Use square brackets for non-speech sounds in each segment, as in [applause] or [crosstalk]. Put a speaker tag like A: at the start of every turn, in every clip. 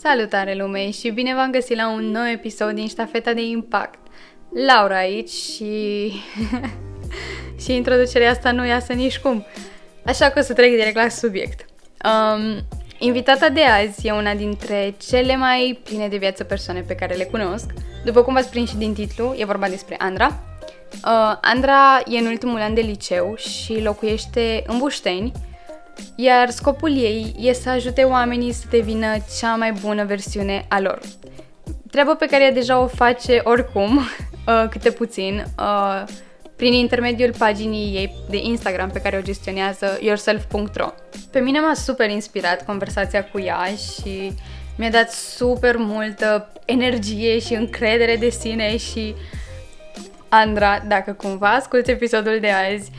A: Salutare lume și bine v-am găsit la un nou episod din ștafeta de impact. Laura aici și... [laughs] și introducerea asta nu iasă nici cum. Așa că o să trec direct la subiect. Um, invitata de azi e una dintre cele mai pline de viață persoane pe care le cunosc. După cum v-ați prins și din titlu, e vorba despre Andra. Uh, Andra e în ultimul an de liceu și locuiește în Bușteni, iar scopul ei e să ajute oamenii să devină cea mai bună versiune a lor. Treabă pe care ea deja o face oricum, [laughs] uh, câte puțin, uh, prin intermediul paginii ei de Instagram pe care o gestionează yourself.ro. Pe mine m-a super inspirat conversația cu ea și mi-a dat super multă energie și încredere de sine și Andra, dacă cumva asculti episodul de azi,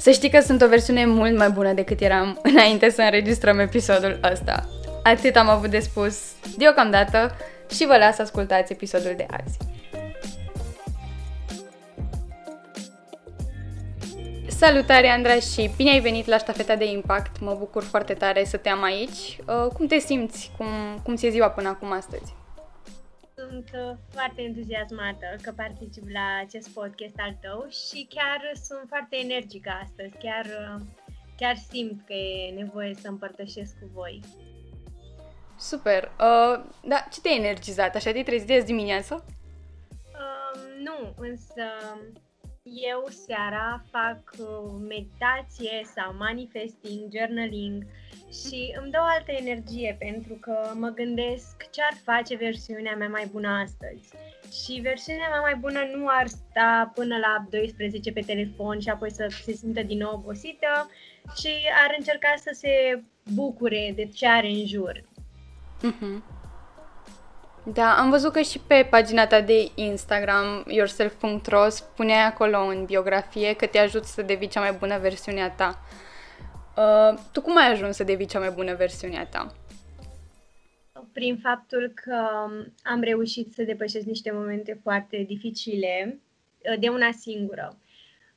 A: să știi că sunt o versiune mult mai bună decât eram [laughs] înainte să înregistrăm episodul ăsta. Atât am avut de spus deocamdată și vă las să ascultați episodul de azi. Salutare, Andra, și bine ai venit la ștafeta de impact. Mă bucur foarte tare să te am aici. Uh, cum te simți? Cum, cum ți-e ziua până acum astăzi?
B: Sunt uh, foarte entuziasmată că particip la acest podcast al tău și chiar sunt foarte energică astăzi. Chiar, uh, chiar simt că e nevoie să împărtășesc cu voi.
A: Super! Uh, da, ce te-a energizat? Așa te-ai trezit de dimineață?
B: Uh, nu, însă eu seara fac uh, meditație sau manifesting, journaling și îmi dă o altă energie pentru că mă gândesc ce ar face versiunea mea mai bună astăzi. Și versiunea mea mai bună nu ar sta până la 12 pe telefon și apoi să se simtă din nou obosită, ci ar încerca să se bucure de ce are în jur.
A: Mm-hmm. Da, am văzut că și pe pagina ta de Instagram, yourself.ro, spune acolo în biografie că te ajut să devii cea mai bună versiune a ta. Uh, tu cum ai ajuns să devii cea mai bună versiune a ta?
B: Prin faptul că am reușit să depășesc niște momente foarte dificile uh, de una singură.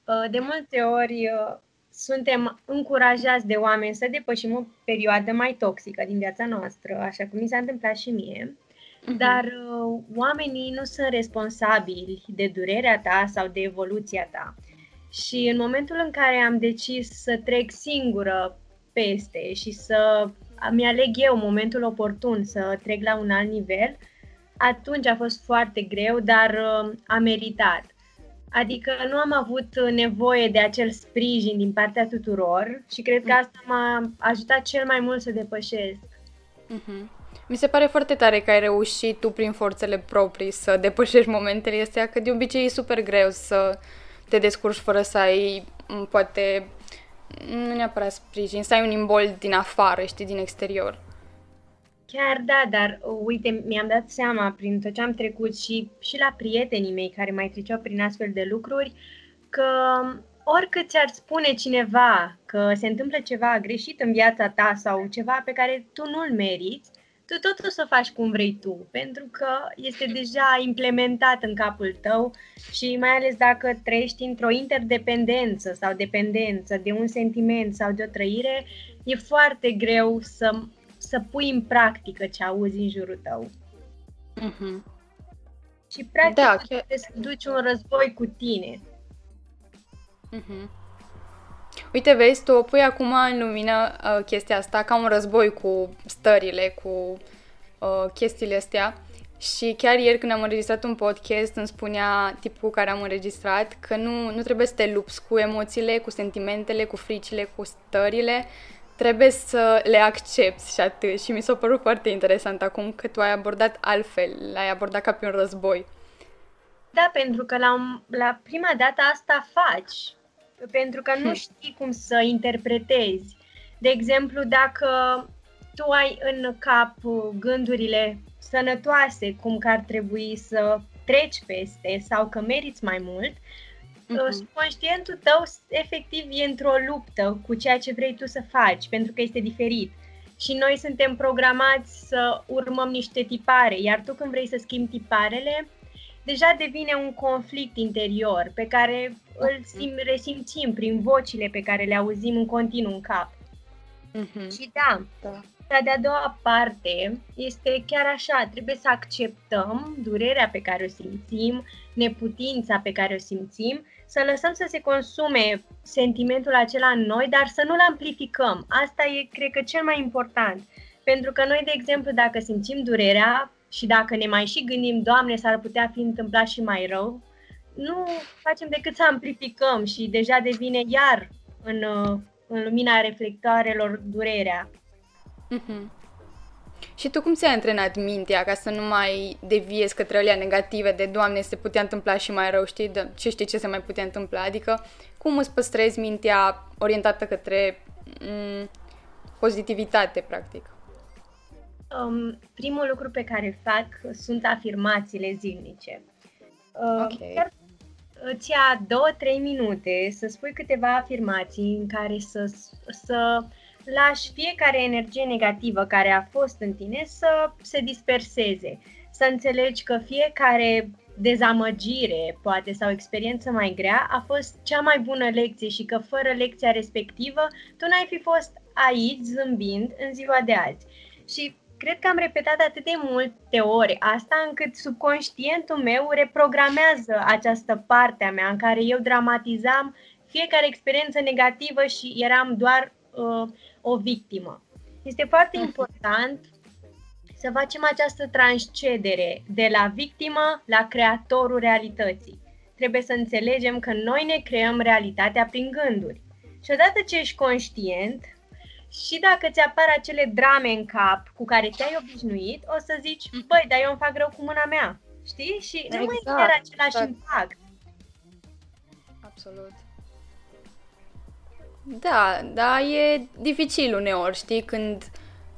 B: Uh, de multe ori uh, suntem încurajați de oameni să depășim o perioadă mai toxică din viața noastră, așa cum mi s-a întâmplat și mie Uh-huh. Dar uh, oamenii nu sunt responsabili de durerea ta sau de evoluția ta. Și în momentul în care am decis să trec singură peste și să mi aleg eu momentul oportun să trec la un alt nivel, atunci a fost foarte greu, dar uh, a meritat. Adică nu am avut nevoie de acel sprijin din partea tuturor și cred că mm. asta m-a ajutat cel mai mult să depășesc.
A: Uh-huh. Mi se pare foarte tare că ai reușit tu prin forțele proprii să depășești momentele astea, că de obicei e super greu să te descurci fără să ai, poate, nu neapărat sprijin, să ai un imbol din afară, știi, din exterior.
B: Chiar da, dar uite, mi-am dat seama prin tot ce am trecut și, și la prietenii mei care mai treceau prin astfel de lucruri, că oricât ți-ar spune cineva că se întâmplă ceva greșit în viața ta sau ceva pe care tu nu-l meriți, tu tot o să faci cum vrei tu, pentru că este deja implementat în capul tău și mai ales dacă trăiești într-o interdependență sau dependență de un sentiment sau de o trăire, e foarte greu să, să pui în practică ce auzi în jurul tău. Mm-hmm. Și practic da, trebuie să duci un război cu tine.
A: Mm-hmm. Uite, vezi, tu o pui acum în lumină uh, chestia asta ca un război cu stările, cu uh, chestiile astea. Și chiar ieri când am înregistrat un podcast îmi spunea tipul care am înregistrat că nu, nu trebuie să te lupți cu emoțiile, cu sentimentele, cu fricile, cu stările, trebuie să le accepti și atât. Și mi s-a părut foarte interesant acum că tu ai abordat altfel, l-ai abordat ca pe un război.
B: Da, pentru că la, la prima dată asta faci pentru că nu știi cum să interpretezi. De exemplu, dacă tu ai în cap gândurile sănătoase, cum că ar trebui să treci peste sau că meriți mai mult, uh-huh. conștientul tău efectiv e într-o luptă cu ceea ce vrei tu să faci, pentru că este diferit. Și noi suntem programați să urmăm niște tipare, iar tu când vrei să schimbi tiparele, deja devine un conflict interior pe care îl sim, resimțim prin vocile pe care le auzim în continuu în cap. Mm-hmm. Și da, da, cea de-a doua parte este chiar așa, trebuie să acceptăm durerea pe care o simțim, neputința pe care o simțim, să lăsăm să se consume sentimentul acela în noi, dar să nu-l amplificăm. Asta e, cred că, cel mai important. Pentru că noi, de exemplu, dacă simțim durerea și dacă ne mai și gândim, Doamne, s-ar putea fi întâmplat și mai rău, nu facem decât să amplificăm și deja devine iar în, în lumina reflectoarelor durerea.
A: Mm-hmm. Și tu cum ți-ai antrenat mintea ca să nu mai deviezi către alea negative de Doamne, se putea întâmpla și mai rău, știi? De, ce știi ce se mai putea întâmpla? Adică cum îți păstrezi mintea orientată către m- mm, pozitivitate, practic?
B: Um, primul lucru pe care îl fac sunt afirmațiile zilnice. Uh, okay. Chiar îți ia 2-3 minute să spui câteva afirmații în care să, să lași fiecare energie negativă care a fost în tine să se disperseze, să înțelegi că fiecare dezamăgire, poate, sau experiență mai grea, a fost cea mai bună lecție și că fără lecția respectivă, tu n-ai fi fost aici zâmbind în ziua de azi. Și cred că am repetat atât de multe ori asta încât subconștientul meu reprogramează această parte a mea în care eu dramatizam fiecare experiență negativă și eram doar uh, o victimă. Este foarte mhm. important să facem această transcedere de la victimă la creatorul realității. Trebuie să înțelegem că noi ne creăm realitatea prin gânduri. Și odată ce ești conștient, și dacă ți apar acele drame în cap cu care te-ai obișnuit, o să zici, mhm. băi, dar eu îmi fac rău cu mâna mea. Știi? Și exact, nu mai exact, chiar același exact. impact.
A: Absolut. Da, da, e dificil uneori, știi, când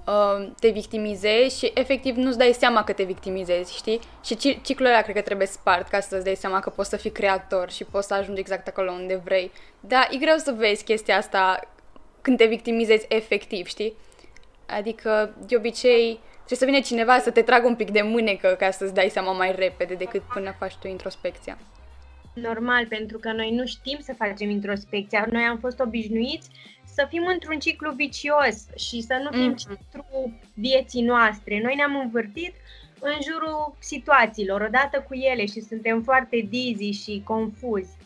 A: uh, te victimizezi și efectiv nu-ți dai seama că te victimizezi, știi? Și ciclul ăla cred că trebuie spart ca să-ți dai seama că poți să fii creator și poți să ajungi exact acolo unde vrei. Da, e greu să vezi chestia asta când te victimizezi efectiv, știi? Adică, de obicei, trebuie să vină cineva să te tragă un pic de mânecă ca să-ți dai seama mai repede decât până faci tu introspecția
B: normal, pentru că noi nu știm să facem introspecția. Noi am fost obișnuiți să fim într-un ciclu vicios și să nu fim mm. centrul vieții noastre. Noi ne-am învârtit în jurul situațiilor, odată cu ele și suntem foarte dizzy și confuzi.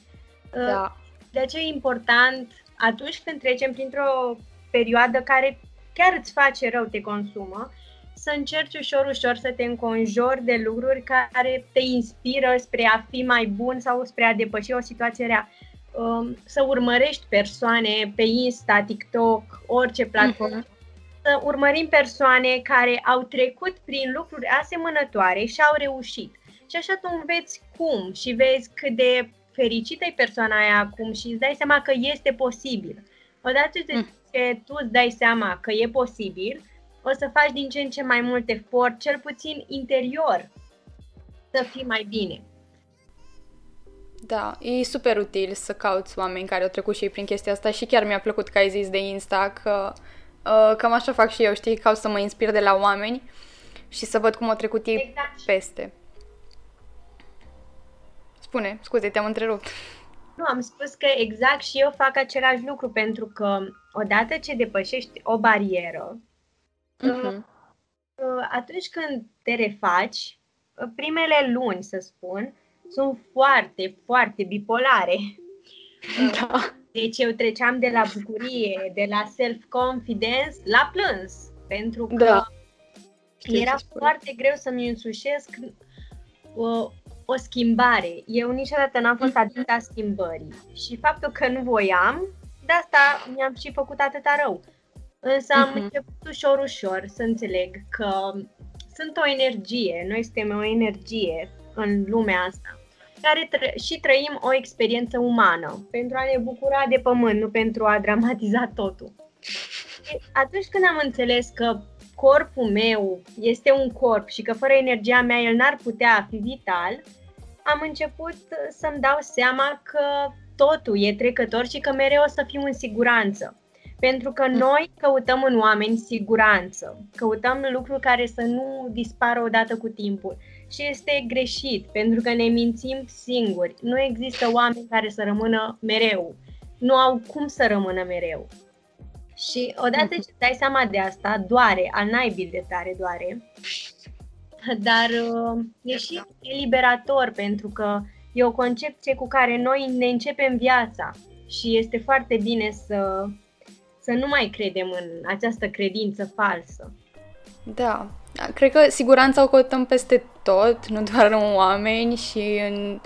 B: Da. Uh, de aceea e important atunci când trecem printr-o perioadă care chiar îți face rău, te consumă, să încerci ușor, ușor să te înconjori de lucruri care te inspiră spre a fi mai bun sau spre a depăși o situație rea. Um, să urmărești persoane pe Insta, TikTok, orice platformă, uh-huh. să urmărim persoane care au trecut prin lucruri asemănătoare și au reușit. Și așa tu înveți cum și vezi cât de fericită e persoana aia acum și îți dai seama că este posibil. Odată ce mm. tu îți dai seama că e posibil, o să faci din ce în ce mai mult efort, cel puțin interior, să fii mai bine.
A: Da, e super util să cauți oameni care au trecut și ei prin chestia asta și chiar mi-a plăcut că ai zis de Insta că uh, cam așa fac și eu, știi, caut să mă inspir de la oameni și să văd cum au trecut ei exact. peste. Spune, scuze, te-am întrerupt.
B: Nu, am spus că exact și eu fac același lucru pentru că odată ce depășești o barieră, Uh-huh. Atunci când te refaci, uh, primele luni, să spun, sunt foarte, foarte bipolare. Uh, [laughs] da. Deci eu treceam de la bucurie, de la self-confidence la plâns, pentru că da. era foarte greu să-mi însușesc o, o schimbare. Eu niciodată n-am fost mhm. atâta schimbării și faptul că nu voiam, de asta mi-am și făcut atâta rău. Însă am uh-huh. început ușor, ușor să înțeleg că sunt o energie, noi suntem o energie în lumea asta, care tră- și trăim o experiență umană pentru a ne bucura de pământ, nu pentru a dramatiza totul. Atunci când am înțeles că corpul meu este un corp și că fără energia mea el n-ar putea fi vital, am început să-mi dau seama că totul e trecător și că mereu o să fiu în siguranță. Pentru că noi căutăm în oameni siguranță, căutăm lucruri care să nu dispară odată cu timpul. Și este greșit, pentru că ne mințim singuri. Nu există oameni care să rămână mereu. Nu au cum să rămână mereu. Și odată ce îți dai seama de asta, doare, al naibii de tare doare, dar uh, e și eliberator pentru că e o concepție cu care noi ne începem viața și este foarte bine să, să nu mai credem în această credință falsă.
A: Da, cred că siguranța o căutăm peste tot, nu doar în oameni și în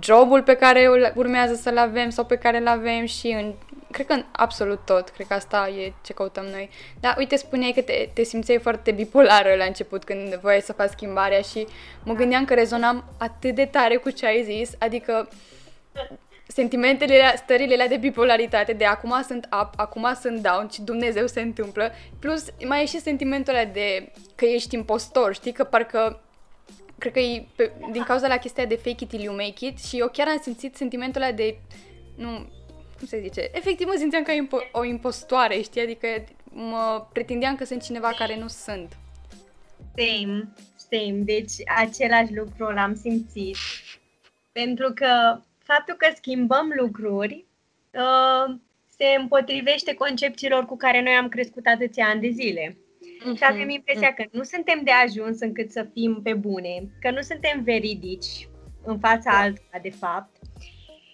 A: jobul pe care urmează să-l avem sau pe care îl avem și în cred că în absolut tot, cred că asta e ce căutăm noi. Dar uite, spuneai că te, te simțeai foarte bipolară la început când voiai să faci schimbarea și mă gândeam că rezonam atât de tare cu ce ai zis, adică sentimentele, stările alea de bipolaritate, de acum sunt up, acum sunt down, și Dumnezeu se întâmplă, plus mai e și sentimentul ăla de că ești impostor, știi, că parcă cred că e pe, din cauza la chestia de fake it till you make it și eu chiar am simțit sentimentul ăla de nu, cum se zice, efectiv mă simțeam ca impo- o impostoare, știi, adică mă pretindeam că sunt cineva care nu sunt.
B: Same, same, deci același lucru l-am simțit. Pentru că faptul că schimbăm lucruri uh, se împotrivește concepțiilor cu care noi am crescut atâția ani de zile. Uh-huh. Și avem impresia că nu suntem de ajuns încât să fim pe bune, că nu suntem veridici în fața da. altora, de fapt.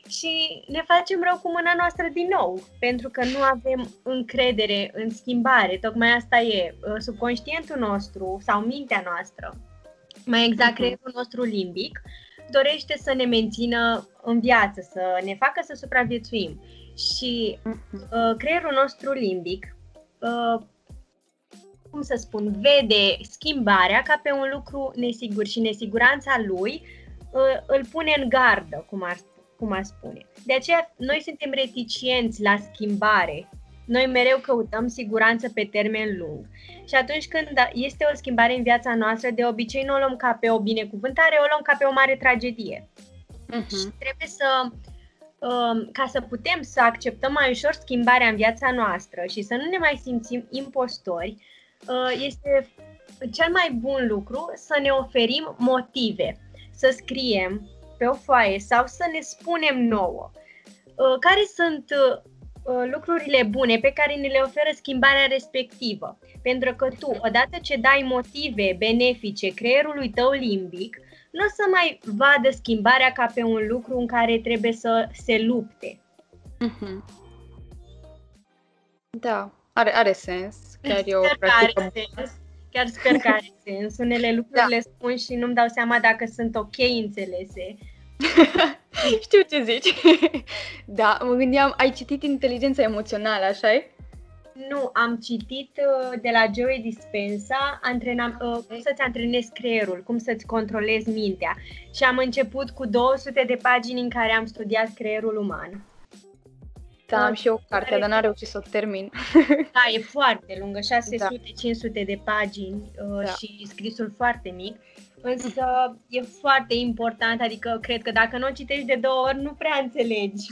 B: Și ne facem rău cu mâna noastră din nou, pentru că nu avem încredere în schimbare. Tocmai asta e uh, subconștientul nostru sau mintea noastră, mai exact uh-huh. creierul nostru limbic, dorește să ne mențină în viață, să ne facă să supraviețuim. Și uh, creierul nostru limbic, uh, cum să spun, vede schimbarea ca pe un lucru nesigur și nesiguranța lui uh, îl pune în gardă, cum ar, cum ar spune. De aceea, noi suntem reticienți la schimbare noi mereu căutăm siguranță pe termen lung. Și atunci când este o schimbare în viața noastră, de obicei nu o luăm ca pe o binecuvântare, o luăm ca pe o mare tragedie. Uh-huh. Și trebuie să, um, ca să putem să acceptăm mai ușor schimbarea în viața noastră și să nu ne mai simțim impostori, uh, este cel mai bun lucru să ne oferim motive, să scriem pe o foaie sau să ne spunem nouă uh, care sunt uh, Uh, lucrurile bune pe care ne le oferă schimbarea respectivă. Pentru că tu, odată ce dai motive benefice creierului tău limbic, nu o să mai vadă schimbarea ca pe un lucru în care trebuie să se lupte.
A: Mm-hmm. Da, are, are sens.
B: Chiar eu sper că are sens. Chiar sper că are sens. Unele [laughs] lucruri da. le spun și nu-mi dau seama dacă sunt ok înțelese. [laughs]
A: Știu ce zici. [laughs] da, mă gândeam, ai citit inteligența emoțională, așa -i?
B: Nu, am citit uh, de la Joey Dispensa antrena, uh, cum să-ți antrenezi creierul, cum să-ți controlezi mintea. Și am început cu 200 de pagini în care am studiat creierul uman.
A: Da, am și eu carte, dar n-am reușit să o termin.
B: Da, e foarte lungă, 600-500 [laughs] da. de pagini uh, da. și scrisul foarte mic. Însă e foarte important, adică cred că dacă nu o citești de două ori, nu prea înțelegi.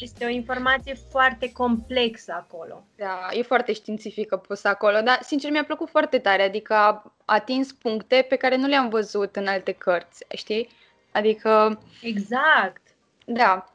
B: Este o informație foarte complexă acolo.
A: Da, e foarte științifică pusă acolo, dar sincer mi-a plăcut foarte tare, adică a atins puncte pe care nu le-am văzut în alte cărți, știi? Adică...
B: Exact.
A: Da.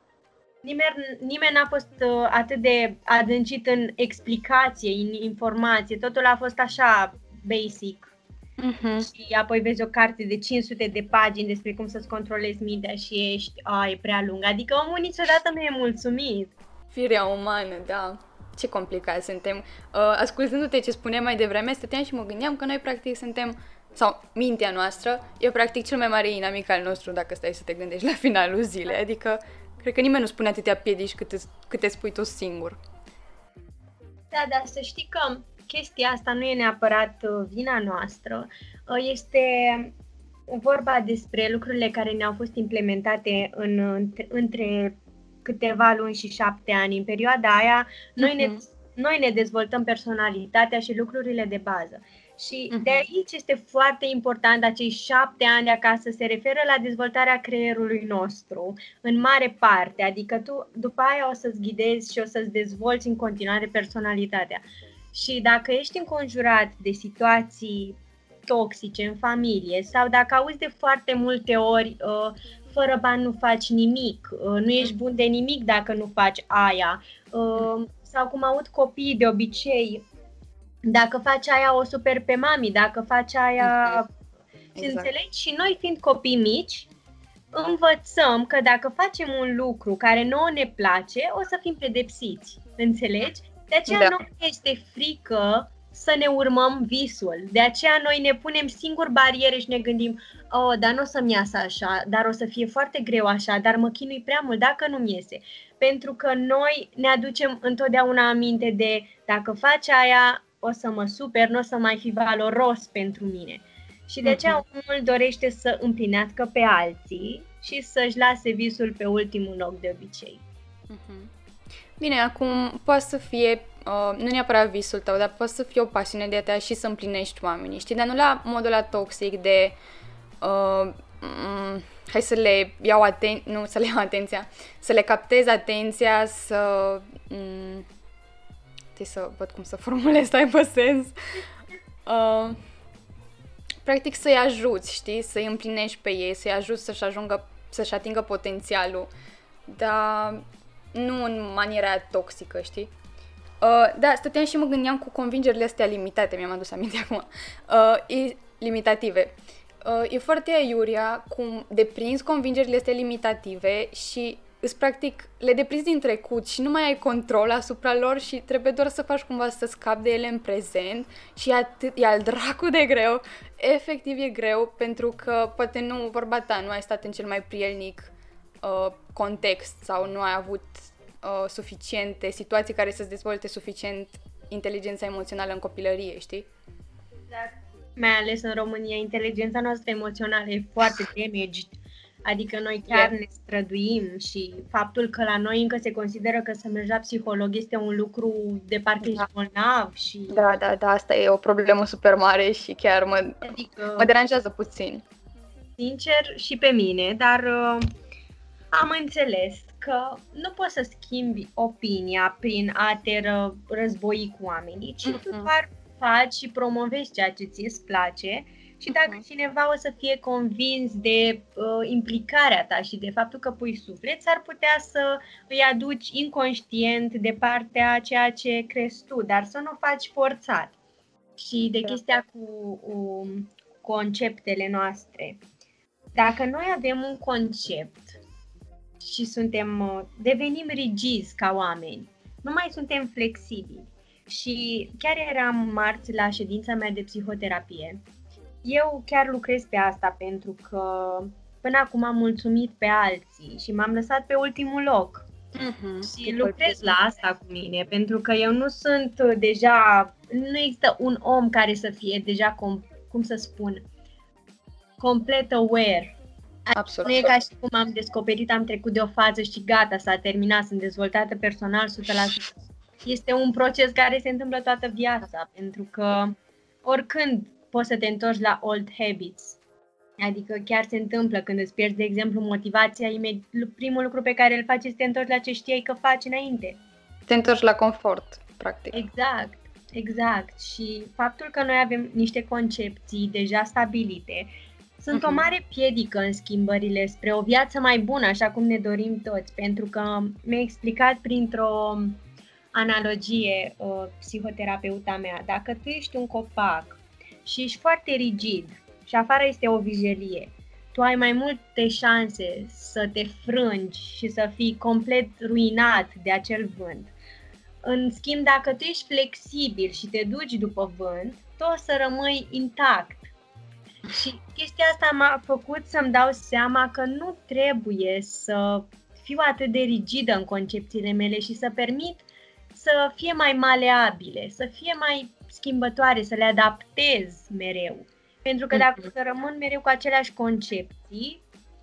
B: Nimeni, nimeni n-a fost uh, atât de adâncit în explicație, în informație, totul a fost așa basic. Uh-huh. Și apoi vezi o carte de 500 de pagini despre cum să-ți controlezi mintea și ești, a, e prea lung. Adică omul niciodată nu e mulțumit.
A: Firea umană, da. Ce complicat suntem. Uh, ascultându-te ce spuneam mai devreme, stăteam și mă gândeam că noi practic suntem sau mintea noastră e practic cel mai mare inamic al nostru dacă stai să te gândești la finalul zilei. Adică cred că nimeni nu spune atâtea piedici cât, cât te spui tu singur.
B: Da, dar să știi că chestia asta nu e neapărat uh, vina noastră, uh, este vorba despre lucrurile care ne-au fost implementate în, între câteva luni și șapte ani. În perioada aia, noi, uh-huh. ne, mhm. noi ne dezvoltăm personalitatea și lucrurile de bază. Și uh-huh. de aici este foarte important acei șapte ani de acasă se referă la dezvoltarea creierului nostru, în mare parte. Adică tu după aia o să-ți ghidezi și o să-ți dezvolți în continuare personalitatea. Și dacă ești înconjurat de situații toxice în familie sau dacă auzi de foarte multe ori uh, fără bani nu faci nimic, uh, nu ești bun de nimic dacă nu faci aia, uh, sau cum aud copiii de obicei, dacă faci aia o super pe mami, dacă faci aia... Exact. Înțelegi? Și noi fiind copii mici, învățăm că dacă facem un lucru care nouă ne place, o să fim pedepsiți. Înțelegi? De aceea da. nu este frică să ne urmăm visul. De aceea noi ne punem singur bariere și ne gândim, oh, dar nu o să-mi iasă așa, dar o să fie foarte greu așa, dar mă chinui prea mult dacă nu-mi iese. Pentru că noi ne aducem întotdeauna aminte de dacă faci aia, o să mă super, nu o să mai fi valoros pentru mine. Și de aceea uh-huh. omul dorește să împlinească pe alții și să-și lase visul pe ultimul loc de obicei. Uh-huh.
A: Bine, acum poate să fie, uh, nu neapărat visul tău, dar poate să fie o pasiune de a te și să împlinești oamenii, știi? Dar nu la modul la toxic de uh, mm, hai să le iau aten- nu să le iau atenția, să le captez atenția, să mm, să văd cum să formulez, să aibă sens. Uh, practic să-i ajuți, știi, să-i împlinești pe ei, să-i ajuți să-și ajungă, să-și atingă potențialul, dar nu în maniera toxică, știi? Uh, da, stăteam și mă gândeam cu convingerile astea limitate, mi-am adus aminte [laughs] acum, uh, e, limitative. Uh, e foarte aiuria cum deprinzi convingerile astea limitative și îți practic le deprinzi din trecut și nu mai ai control asupra lor și trebuie doar să faci cumva să scapi de ele în prezent și e, atât, e al dracu de greu. Efectiv e greu pentru că poate nu, vorba ta, nu ai stat în cel mai prielnic uh, context sau nu ai avut uh, suficiente situații care să-ți dezvolte suficient inteligența emoțională în copilărie, știi?
B: Exact. Mai ales în România, inteligența noastră emoțională e foarte damaged. Adică noi chiar yeah. ne străduim și faptul că la noi încă se consideră că să mergi la psiholog este un lucru de parcă da. bolnav și...
A: Da, da, da, asta e o problemă super mare și chiar mă, adică, mă deranjează puțin.
B: Sincer și pe mine, dar uh, am înțeles că nu poți să schimbi opinia prin a te ră, război cu oamenii, ci uh-huh. tu doar faci și promovezi ceea ce ți îți place și dacă uh-huh. cineva o să fie convins de uh, implicarea ta și de faptul că pui suflet, s-ar putea să îi aduci inconștient de partea ceea ce crezi tu, dar să nu o faci forțat. Și de da. chestia cu um, conceptele noastre. Dacă noi avem un concept și suntem, uh, devenim rigizi ca oameni, nu mai suntem flexibili. Și chiar eram marți la ședința mea de psihoterapie eu chiar lucrez pe asta pentru că până acum am mulțumit pe alții și m-am lăsat pe ultimul loc. Uh-huh. Și lucrez la asta cu mine, pentru că eu nu sunt deja, nu există un om care să fie deja, com, cum să spun, complet aware. Absolut. Nu e ca și cum am descoperit, am trecut de o fază și gata, s-a terminat, sunt dezvoltată personal 100%. Este un proces care se întâmplă toată viața, pentru că oricând poți să te întorci la old habits. Adică chiar se întâmplă când îți pierzi, de exemplu, motivația, primul lucru pe care îl faci este să te întorci la ce știai că faci înainte.
A: Te întorci la confort, practic.
B: Exact, exact. Și faptul că noi avem niște concepții deja stabilite sunt uh-huh. o mhm. mare piedică în schimbările spre o viață mai bună, așa cum ne dorim toți, pentru că mi-a explicat printr-o analogie uh, psihoterapeuta mea, dacă tu ești un copac și ești foarte rigid și afară este o vijelie, tu ai mai multe șanse să te frângi și să fii complet ruinat de acel vânt. În schimb, dacă tu ești flexibil și te duci după vânt, tu o să rămâi intact. Și chestia asta m-a făcut să-mi dau seama că nu trebuie să fiu atât de rigidă în concepțiile mele și să permit să fie mai maleabile, să fie mai schimbătoare, să le adaptez mereu. Pentru că dacă mhm. să rămân mereu cu aceleași concepții,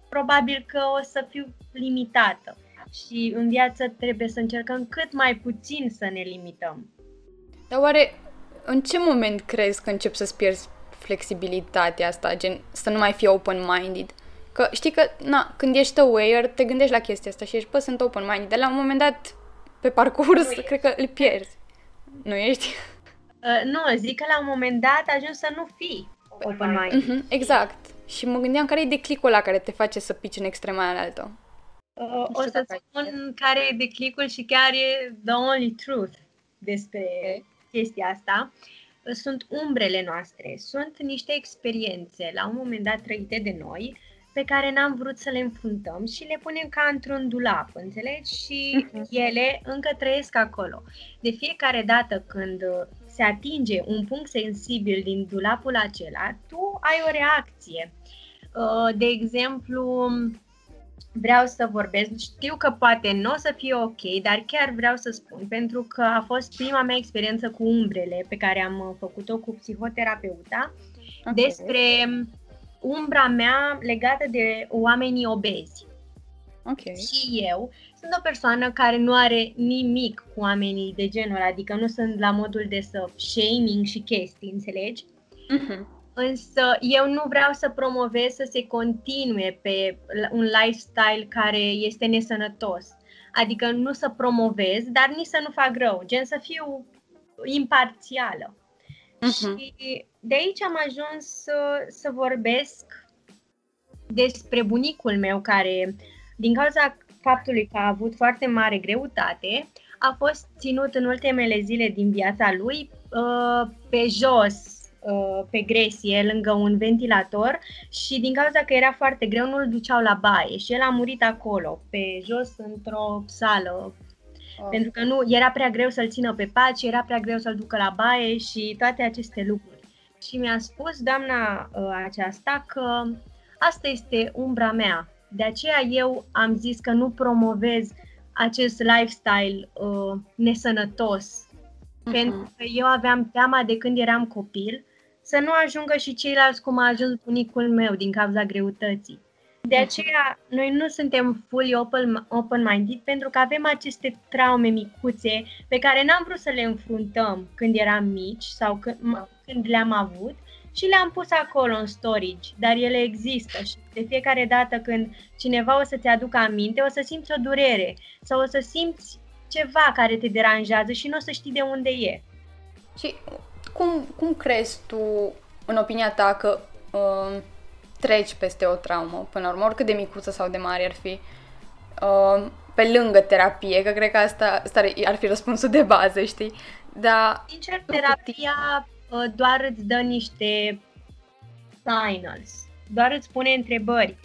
B: probabil că o să fiu limitată. Și în viață trebuie să încercăm cât mai puțin să ne limităm.
A: Dar oare în ce moment crezi că începi să-ți pierzi flexibilitatea asta, gen să nu mai fii open-minded? Că știi că, na, când ești aware, te gândești la chestia asta și ești, bă, sunt open-minded, dar la un moment dat, pe parcurs, nu cred că îl pierzi. Nu ești? [laughs]
B: Uh, nu, zic că la un moment dat ajungi să nu fii open-minded.
A: Mm-hmm, exact. Și mă gândeam care e declicul ăla care te face să pici în extrema altă.
B: Uh, o să spun care e declicul și chiar e the only truth. despre chestia asta, sunt umbrele noastre, sunt niște experiențe la un moment dat trăite de noi, pe care n-am vrut să le înfruntăm și le punem ca într-un dulap, înțelegi? Și mhm. ele încă trăiesc acolo. De fiecare dată când se atinge un punct sensibil din dulapul acela, tu ai o reacție. Uh, de exemplu, vreau să vorbesc, știu că poate nu o să fie ok, dar chiar vreau să spun, pentru că a fost prima mea experiență cu umbrele pe care am făcut-o cu psihoterapeuta, okay. despre umbra mea legată de oamenii obezi.
A: Okay.
B: Și eu sunt o persoană care nu are nimic cu oamenii de genul, adică nu sunt la modul de să shaming și chestii, înțelegi? Uh-huh. Însă eu nu vreau să promovez să se continue pe un lifestyle care este nesănătos. Adică nu să promovez, dar nici să nu fac rău, gen să fiu imparțială. Uh-huh. Și de aici am ajuns să, să vorbesc despre bunicul meu care, din cauza faptului că a avut foarte mare greutate, a fost ținut în ultimele zile din viața lui uh, pe jos, uh, pe gresie, lângă un ventilator și din cauza că era foarte greu, nu-l duceau la baie și el a murit acolo, pe jos, într-o sală Oh. Pentru că nu era prea greu să-l țină pe pat și era prea greu să-l ducă la baie și toate aceste lucruri. Și mi-a spus doamna uh, aceasta că asta este umbra mea. De aceea eu am zis că nu promovez acest lifestyle uh, nesănătos. Uh-huh. Pentru că eu aveam teama de când eram copil să nu ajungă și ceilalți cum a ajuns bunicul meu din cauza greutății. De aceea, noi nu suntem fully open, open-minded pentru că avem aceste traume micuțe pe care n-am vrut să le înfruntăm când eram mici sau când, când le-am avut și le-am pus acolo în storage, dar ele există și de fiecare dată când cineva o să-ți aducă aminte, o să simți o durere sau o să simți ceva care te deranjează și nu o să știi de unde e.
A: Și cum, cum crezi tu, în opinia ta, că uh, treci peste o traumă, până la urmă, oricât de micuță sau de mare ar fi, uh, pe lângă terapie, că cred că asta, asta ar fi răspunsul de bază, știi?
B: Dar... Sincer, terapia uh, doar îți dă niște signals, doar îți pune întrebări,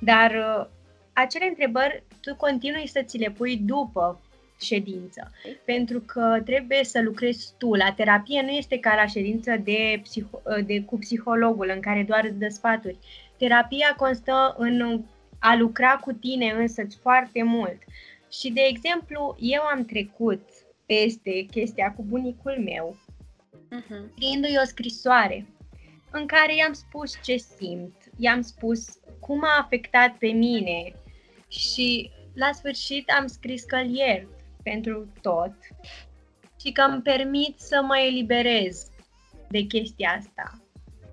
B: dar uh, acele întrebări tu continui să ți le pui după ședință, pentru că trebuie să lucrezi tu. La terapie nu este ca la ședință de, psiho- de cu psihologul în care doar îți dă sfaturi. Terapia constă în a lucra cu tine însăți foarte mult. Și, de exemplu, eu am trecut peste chestia cu bunicul meu, uh-huh. scriindu-i o scrisoare în care i-am spus ce simt, i-am spus cum a afectat pe mine și la sfârșit am scris că îl iert pentru tot și că îmi permit să mă eliberez de chestia asta.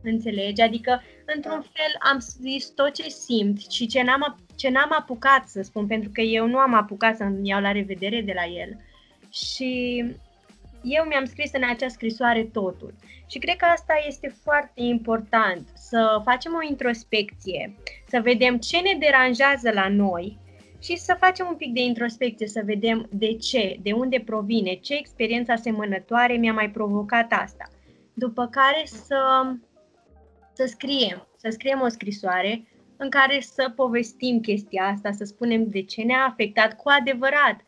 B: Înțelegi? Adică, într-un fel, am zis tot ce simt și ce n-am, ce n-am apucat să spun, pentru că eu nu am apucat să-mi iau la revedere de la el. Și eu mi-am scris în acea scrisoare totul. Și cred că asta este foarte important, să facem o introspecție, să vedem ce ne deranjează la noi și să facem un pic de introspecție, să vedem de ce, de unde provine, ce experiență asemănătoare mi-a mai provocat asta. După care să să scriem, să scriem o scrisoare în care să povestim chestia asta, să spunem de ce ne-a afectat cu adevărat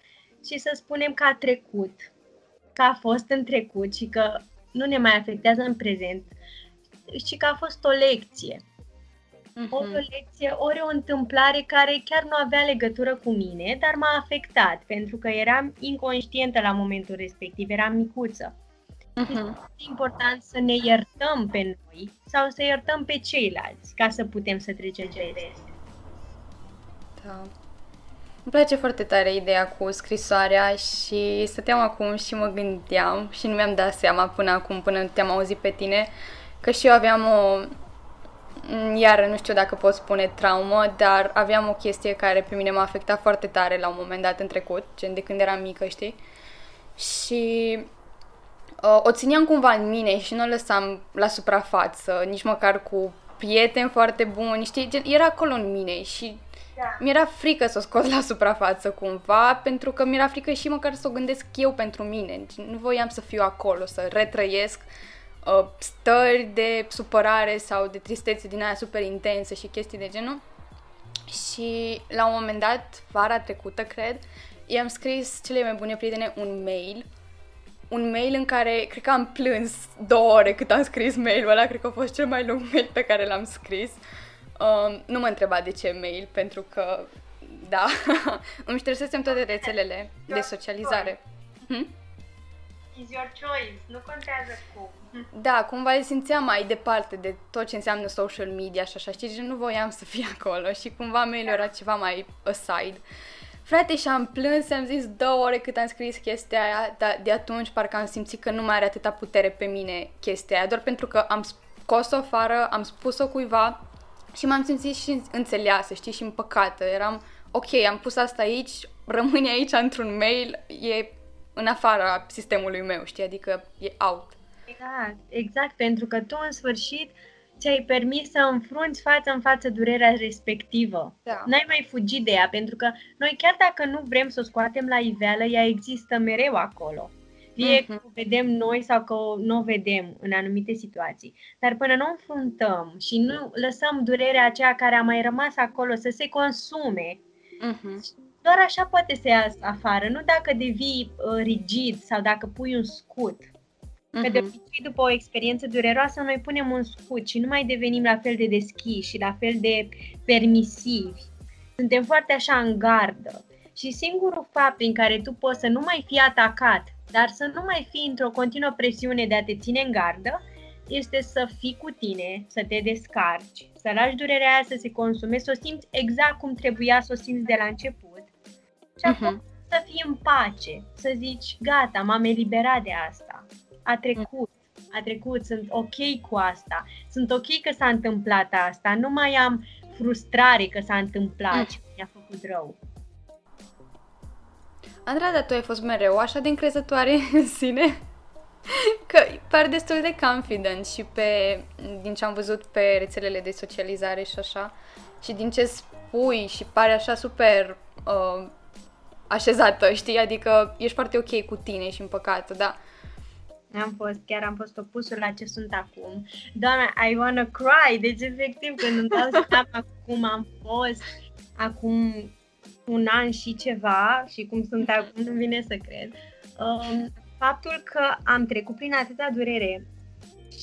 B: și să spunem că a trecut, că a fost în trecut și că nu ne mai afectează în prezent și că a fost o lecție. Uh-huh. O lecție, ori o întâmplare care chiar nu avea legătură cu mine, dar m-a afectat pentru că eram inconștientă la momentul respectiv, eram micuță. Uh-huh. Este important să ne iertăm pe noi sau să iertăm pe ceilalți ca să putem să trecem ce este.
A: Da. Îmi place foarte tare ideea cu scrisoarea și stăteam acum și mă gândeam și nu mi-am dat seama până acum, până te-am auzit pe tine, că și eu aveam o, iar nu știu dacă pot spune traumă, dar aveam o chestie care pe mine m-a afectat foarte tare la un moment dat în trecut, gen de când eram mică, știi? Și uh, o țineam cumva în mine și nu o lăsam la suprafață, nici măcar cu prieteni foarte buni, știi, era acolo în mine și da. mi-era frică să o scot la suprafață cumva, pentru că mi-era frică și măcar să o gândesc eu pentru mine. Deci nu voiam să fiu acolo, să retrăiesc uh, stări de supărare sau de tristețe din aia super intense și chestii de genul. Și la un moment dat, vara trecută, cred, i-am scris cele mai bune prietene un mail un mail în care cred că am plâns două ore cât am scris mailul ăla, cred că a fost cel mai lung mail pe care l-am scris. Um, nu mă întreba de ce mail, pentru că, da, [laughs] îmi ștersesem toate rețelele de socializare.
B: Hmm? Is your choice, nu contează cum.
A: Da, cumva îl simțeam mai departe de tot ce înseamnă social media și așa, știi, nu voiam să fie [laughs] acolo și cumva mail era ceva mai aside. Frate, și am plâns, am zis două ore cât am scris chestia aia, dar de atunci parcă am simțit că nu mai are atâta putere pe mine chestia aia, doar pentru că am scos-o afară, am spus-o cuiva și m-am simțit și înțeleasă, știi, și împăcată. Eram, ok, am pus asta aici, rămâne aici într-un mail, e în afara sistemului meu, știi, adică e out.
B: Exact, exact, pentru că tu în sfârșit ți-ai permis să înfrunți față în față durerea respectivă. Da. N-ai mai fugit de ea, pentru că noi chiar dacă nu vrem să o scoatem la iveală, ea există mereu acolo. Fie uh-huh. că o vedem noi sau că nu o vedem în anumite situații. Dar până nu înfruntăm și nu lăsăm durerea aceea care a mai rămas acolo să se consume, uh-huh. doar așa poate să iasă afară, nu dacă devii uh, rigid sau dacă pui un scut. Că de mhm. obicei, după o experiență dureroasă, noi punem un scut și nu mai devenim la fel de deschiși și la fel de permisivi. Suntem foarte așa în gardă. Și singurul fapt prin care tu poți să nu mai fii atacat, dar să nu mai fii într-o continuă presiune de a te ține în gardă, este să fii cu tine, să te descarci, să lași durerea aia să se consume, să o simți exact cum trebuia să o simți de la început și apoi uh-huh. să fii în pace, să zici, gata, m-am eliberat de asta a trecut, a trecut, sunt ok cu asta, sunt ok că s-a întâmplat asta, nu mai am frustrare că s-a întâmplat mm. și mi-a făcut rău.
A: Andrada, tu ai fost mereu așa de încrezătoare [laughs] în sine? Că par destul de confident și pe, din ce am văzut pe rețelele de socializare și așa, și din ce spui și pare așa super uh, așezată, știi? Adică ești foarte ok cu tine și împăcată, dar
B: am fost, chiar am fost opusul la ce sunt acum. Doamne, I wanna cry! Deci, efectiv, când îmi dau seama cum am fost acum un an și ceva și cum sunt acum, nu vine să cred. Um, faptul că am trecut prin atâta durere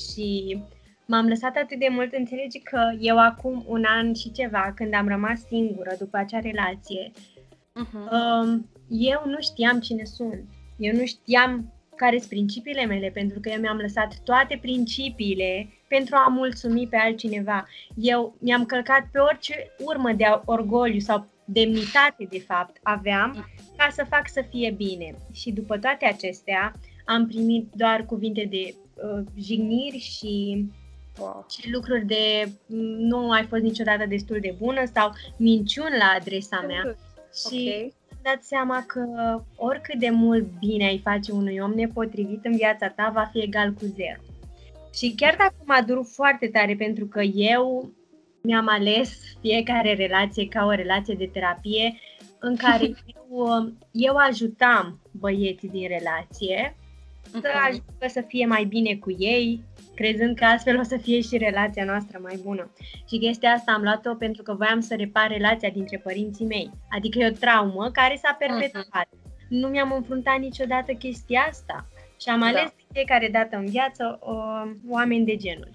B: și m-am lăsat atât de mult, înțelegi că eu acum un an și ceva, când am rămas singură după acea relație, uh-huh. um, eu nu știam cine sunt. Eu nu știam care sunt principiile mele, pentru că eu mi-am lăsat toate principiile pentru a mulțumi pe altcineva. Eu mi-am călcat pe orice urmă de orgoliu sau demnitate, de fapt, aveam ca să fac să fie bine. Și după toate acestea, am primit doar cuvinte de uh, jigniri și wow. și lucruri de nu ai fost niciodată destul de bună sau minciuni la adresa mea. Și okay dat seama că oricât de mult bine ai face unui om nepotrivit în viața ta, va fi egal cu zero. Și chiar dacă m-a durut foarte tare pentru că eu mi-am ales fiecare relație ca o relație de terapie în care [laughs] eu, eu ajutam băieții din relație să ajungă să fie mai bine cu ei, crezând că astfel o să fie și relația noastră mai bună. Și chestia asta am luat-o pentru că voiam să repar relația dintre părinții mei. Adică e o traumă care s-a perpetuat. Uh-huh. Nu mi-am înfruntat niciodată chestia asta. Și am ales da. fiecare dată în viață o, oameni de genul.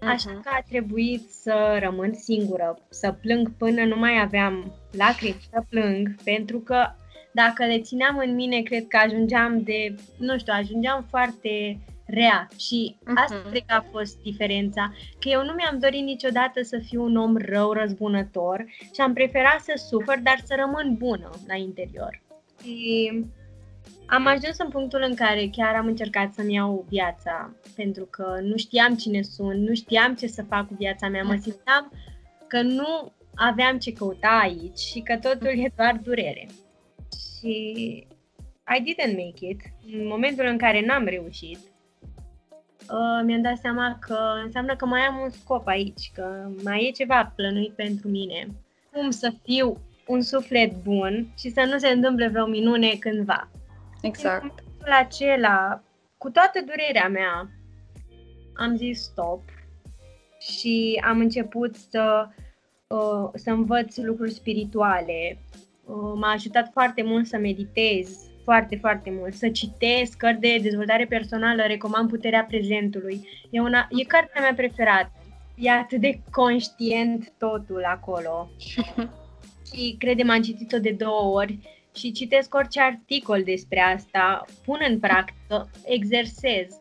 B: Așa uh-huh. că a trebuit să rămân singură, să plâng până nu mai aveam lacrimi să plâng, pentru că dacă le țineam în mine, cred că ajungeam de, nu știu, ajungeam foarte rea și asta uh-huh. cred că a fost diferența, că eu nu mi-am dorit niciodată să fiu un om rău, răzbunător și am preferat să sufăr, dar să rămân bună la interior. Și am ajuns în punctul în care chiar am încercat să-mi iau viața, pentru că nu știam cine sunt, nu știam ce să fac cu viața mea, mă simțeam că nu aveam ce căuta aici și că totul e doar durere. Și I didn't make it. În momentul în care n-am reușit, uh, mi-am dat seama că înseamnă că mai am un scop aici, că mai e ceva plănuit pentru mine. cum să fiu un suflet bun și să nu se întâmple vreo minune cândva.
A: Exact. În
B: momentul acela, cu toată durerea mea, am zis stop și am început să, uh, să învăț lucruri spirituale. Uh, m-a ajutat foarte mult să meditez, foarte, foarte mult, să citesc cărți de dezvoltare personală, recomand Puterea Prezentului. E, una, e cartea mea preferată. E atât de conștient totul acolo. [laughs] și credem, am citit-o de două ori și citesc orice articol despre asta, pun în practică, exersez.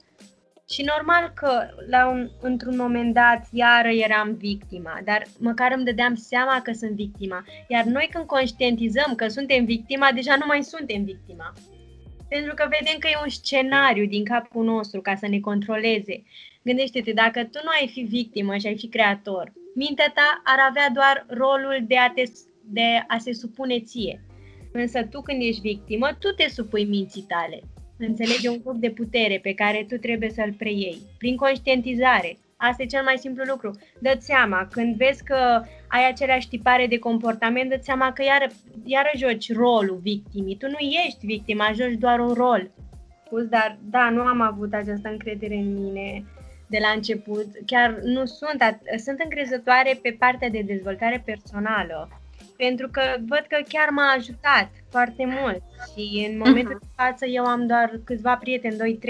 B: Și normal că la un, într-un moment dat iară eram victima, dar măcar îmi dădeam seama că sunt victima. Iar noi când conștientizăm că suntem victima, deja nu mai suntem victima. Pentru că vedem că e un scenariu din capul nostru ca să ne controleze. Gândește-te, dacă tu nu ai fi victimă și ai fi creator, mintea ta ar avea doar rolul de a, te, de a se supune ție. Însă tu când ești victimă, tu te supui minții tale. Înțelege un grup de putere pe care tu trebuie să-l preiei. Prin conștientizare. Asta e cel mai simplu lucru. Dă-ți seama, când vezi că ai aceleași tipare de comportament, dă-ți seama că iară, iară joci rolul victimii. Tu nu ești victima, joci doar un rol. Spus, dar da, nu am avut această încredere în mine de la început. Chiar nu sunt, sunt încrezătoare pe partea de dezvoltare personală pentru că văd că chiar m-a ajutat foarte mult și în momentul uh-huh. de față eu am doar câțiva prieteni, 2-3.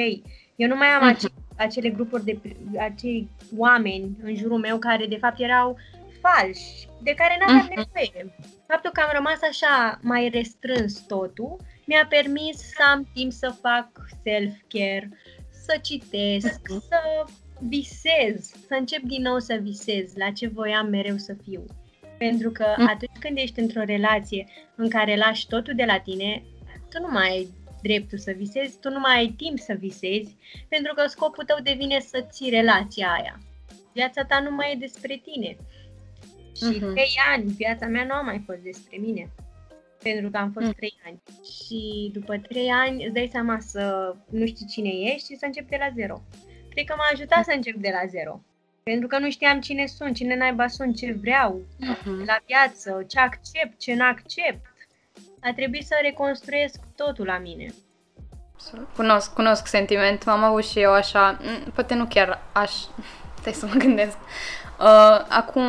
B: Eu nu mai am uh-huh. acele, acele grupuri de acei oameni în jurul meu care de fapt erau falși, de care n-aveam uh-huh. nevoie. Faptul că am rămas așa mai restrâns totul mi-a permis să am timp să fac self-care, să citesc, uh-huh. să visez, să încep din nou să visez la ce voiam mereu să fiu. Pentru că mm. atunci când ești într-o relație în care lași totul de la tine, tu nu mai ai dreptul să visezi, tu nu mai ai timp să visezi, pentru că scopul tău devine să ții relația aia. Viața ta nu mai e despre tine. Și uh-huh. trei ani, viața mea nu a mai fost despre mine. Pentru că am fost mm. trei ani. Și după trei ani îți dai seama să nu știi cine ești și să începi de la zero. Cred că m-a ajutat să încep de la zero. Pentru că nu știam cine sunt, cine naiba sunt, ce vreau uh-huh. la viață, ce accept, ce nu accept. A trebuit să reconstruiesc totul la mine.
A: Cunosc, cunosc sentimentul, am avut și eu așa, mm, poate nu chiar aș, [laughs] stai să mă gândesc. Uh, acum,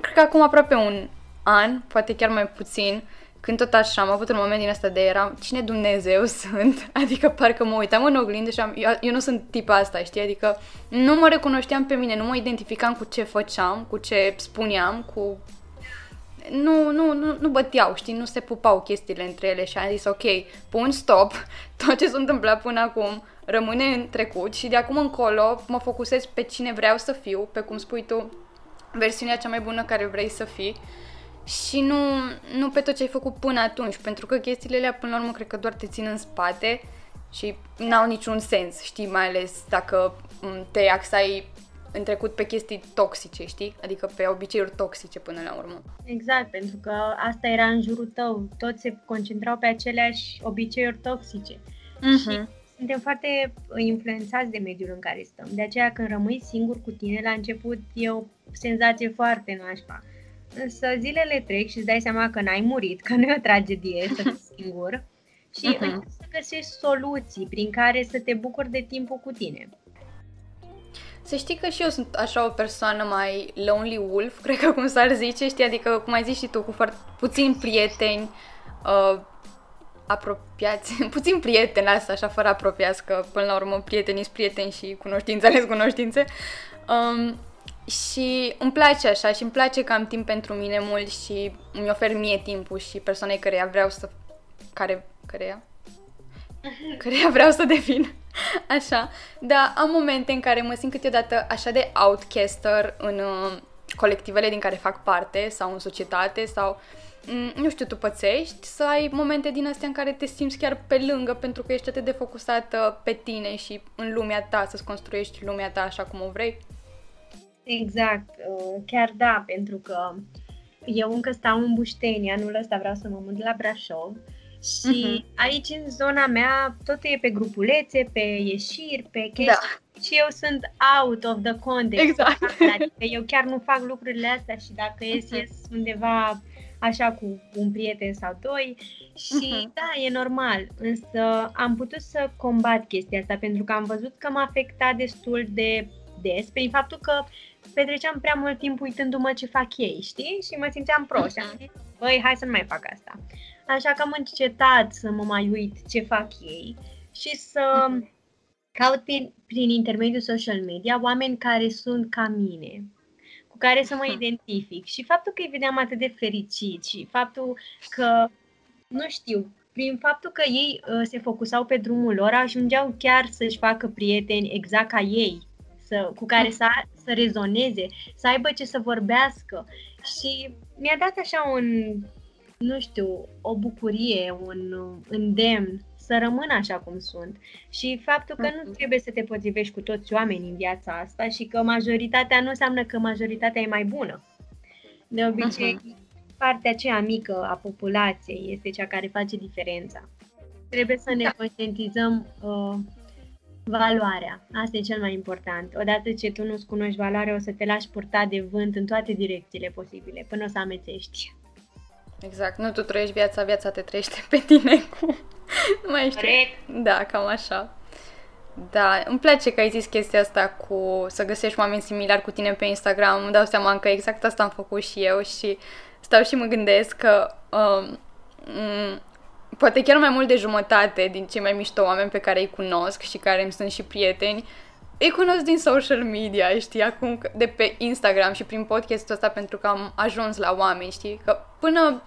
A: cred că acum aproape un an, poate chiar mai puțin, când tot așa am avut un moment din asta de eram, cine Dumnezeu sunt? [laughs] Adică parcă mă uitam în oglindă și am, eu, eu nu sunt tipa asta, știi? Adică nu mă recunoșteam pe mine, nu mă identificam cu ce făceam, cu ce spuneam, cu... Nu, nu, nu, nu băteau, știi? Nu se pupau chestiile între ele și am zis, ok, pun stop, [laughs] tot ce s-a întâmplat până acum rămâne în trecut și de acum încolo mă focusez pe cine vreau să fiu, pe cum spui tu, versiunea cea mai bună care vrei să fii și nu, nu pe tot ce ai făcut până atunci, pentru că chestiile alea până la urmă cred că doar te țin în spate și n-au niciun sens, știi, mai ales dacă te axai în trecut pe chestii toxice, știi? Adică pe obiceiuri toxice până la urmă.
B: Exact, pentru că asta era în jurul tău. Toți se concentrau pe aceleași obiceiuri toxice. Uh-huh. Și suntem foarte influențați de mediul în care stăm. De aceea când rămâi singur cu tine, la început e o senzație foarte nașpa. Însă zilele trec și îți dai seama că n-ai murit, că nu e o tragedie să fii [laughs] singur și uh-huh. începi să găsești soluții prin care să te bucuri de timpul cu tine.
A: Să știi că și eu sunt așa o persoană mai lonely wolf, [laughs] cred că cum s-ar zice, știi, adică cum ai zis și tu, cu foarte puțini prieteni uh, apropiați, [laughs] puțin prieteni, asta așa, fără apropiați, că până la urmă prietenii sunt prieteni și cunoștințele sunt cunoștințe. Um, și îmi place așa și îmi place că am timp pentru mine mult și îmi ofer mie timpul și persoanei care vreau să... Care... Căreia? [laughs] Căreia vreau să devin. [laughs] Așa. Dar am momente în care mă simt câteodată așa de outcaster în uh, colectivele din care fac parte sau în societate sau mm, nu știu, tu pățești să ai momente din astea în care te simți chiar pe lângă pentru că ești atât de focusată pe tine și în lumea ta, să-ți construiești lumea ta așa cum o vrei.
B: Exact, uh, chiar da, pentru că eu încă stau în Bușteni, anul ăsta vreau să mă mut la Brașov și uh-huh. aici în zona mea totul e pe grupulețe, pe ieșiri, pe chestii da. și eu sunt out of the context.
A: Exact.
B: Adică eu chiar nu fac lucrurile astea și dacă ies, uh-huh. ies undeva așa cu un prieten sau doi și uh-huh. da, e normal, însă am putut să combat chestia asta pentru că am văzut că m-a afectat destul de des prin faptul că petreceam prea mult timp uitându-mă ce fac ei, știi? Și mă simțeam prost și am zis, băi, hai să nu mai fac asta. Așa că am încetat să mă mai uit ce fac ei și să caut prin, prin intermediul social media oameni care sunt ca mine, cu care să mă identific. Și faptul că îi vedeam atât de fericiți și faptul că, nu știu, prin faptul că ei uh, se focusau pe drumul lor, ajungeau chiar să-și facă prieteni exact ca ei, să, cu care să, să rezoneze, să aibă ce să vorbească. Și mi-a dat așa un, nu știu, o bucurie, un îndemn să rămână așa cum sunt. Și faptul că nu mhm. trebuie să te potrivești cu toți oamenii în viața asta și că majoritatea nu înseamnă că majoritatea e mai bună. De obicei, uh-huh. partea aceea mică a populației este cea care face diferența. Trebuie să ne da. conștientizăm uh, valoarea. Asta e cel mai important. Odată ce tu nu-ți cunoști valoarea, o să te lași purta de vânt în toate direcțiile posibile, până o să amețești.
A: Exact. Nu tu trăiești viața, viața te trăiește pe tine cu [laughs] nu mai știu. Da, cam așa. Da, îmi place că ai zis chestia asta cu să găsești oameni similari cu tine pe Instagram. Îmi dau seama că exact asta am făcut și eu și stau și mă gândesc că um, m- poate chiar mai mult de jumătate din cei mai mișto oameni pe care îi cunosc și care îmi sunt și prieteni, îi cunosc din social media, știi, acum de pe Instagram și prin podcastul ăsta pentru că am ajuns la oameni, știi, că până,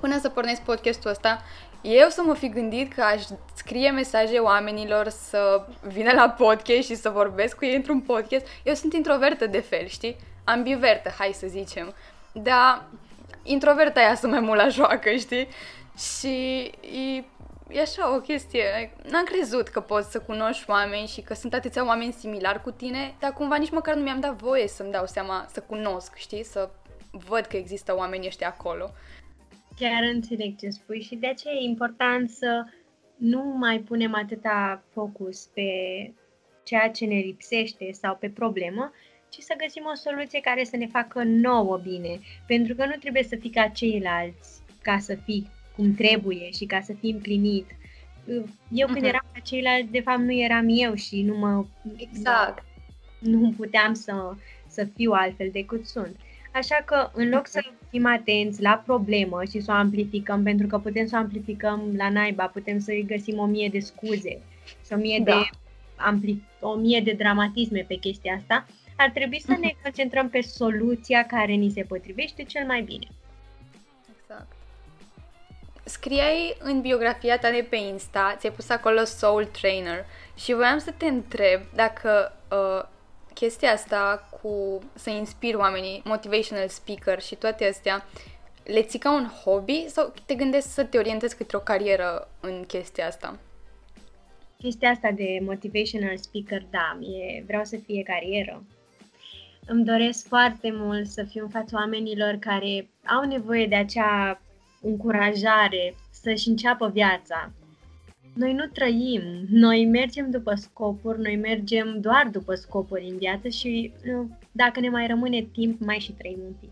A: până să pornesc podcastul ăsta, eu să mă fi gândit că aș scrie mesaje oamenilor să vină la podcast și să vorbesc cu ei într-un podcast. Eu sunt introvertă de fel, știi? Ambivertă, hai să zicem. Dar introverta aia sunt mai mult la joacă, știi? Și e, e așa o chestie. N-am crezut că poți să cunoști oameni și că sunt atâția oameni similari cu tine, dar cumva nici măcar nu mi-am dat voie să-mi dau seama, să cunosc, știi? Să văd că există oameni ăștia acolo.
B: Chiar înțeleg ce spui și de aceea e important să nu mai punem atâta focus pe ceea ce ne lipsește sau pe problemă, ci să găsim o soluție care să ne facă nouă bine. Pentru că nu trebuie să fii ca ceilalți ca să fii cum trebuie și ca să fii împlinit. Eu când uh-huh. eram ca ceilalți, de fapt nu eram eu și nu mă...
A: Exact.
B: Nu puteam să, să fiu altfel decât sunt. Așa că, în loc să fim atenți la problemă și să o amplificăm, pentru că putem să o amplificăm la naiba, putem să-i găsim o mie de scuze și o mie, da. de, ampli, o mie de dramatisme pe chestia asta, ar trebui să ne concentrăm pe soluția care ni se potrivește cel mai bine.
A: Exact. Scriai în biografia ta de pe Insta, ți-ai pus acolo Soul Trainer și voiam să te întreb dacă uh, chestia asta cu să inspir oamenii, motivational speaker și toate astea, le ții ca un hobby sau te gândești să te orientezi către o carieră în chestia asta?
B: Chestia asta de motivational speaker, da, e, vreau să fie carieră. Îmi doresc foarte mult să fiu în fața oamenilor care au nevoie de acea încurajare să-și înceapă viața, noi nu trăim, noi mergem după scopuri, noi mergem doar după scopuri în viață și dacă ne mai rămâne timp, mai și trăim un pic.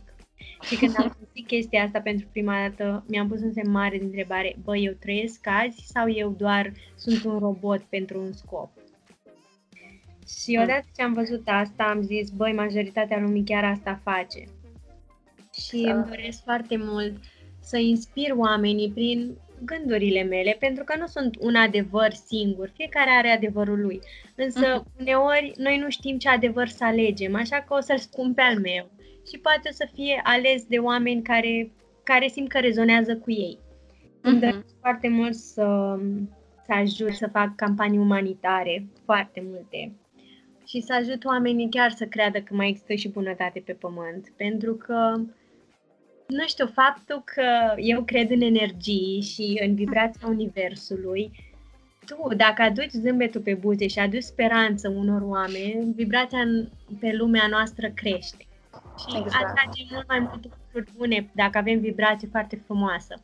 B: Și când am [laughs] zis chestia asta pentru prima dată, mi-am pus un semn mare de întrebare, băi, eu trăiesc azi sau eu doar sunt un robot pentru un scop? Și hmm. odată ce am văzut asta, am zis, băi, majoritatea lumii chiar asta face. Și da. îmi doresc foarte mult să inspir oamenii prin gândurile mele, pentru că nu sunt un adevăr singur, fiecare are adevărul lui. Însă, uh-huh. uneori, noi nu știm ce adevăr să alegem, așa că o să-l spun pe al meu. Și poate o să fie ales de oameni care, care simt că rezonează cu ei. Uh-huh. Îmi doresc foarte mult să, să ajut să fac campanii umanitare, foarte multe. Și să ajut oamenii chiar să creadă că mai există și bunătate pe pământ. Pentru că nu știu, faptul că eu cred în energii și în vibrația Universului, tu, dacă aduci zâmbetul pe buze și aduci speranță unor oameni, vibrația în, pe lumea noastră crește. Și exact. atrage mult mai multe lucruri bune dacă avem vibrație foarte frumoasă.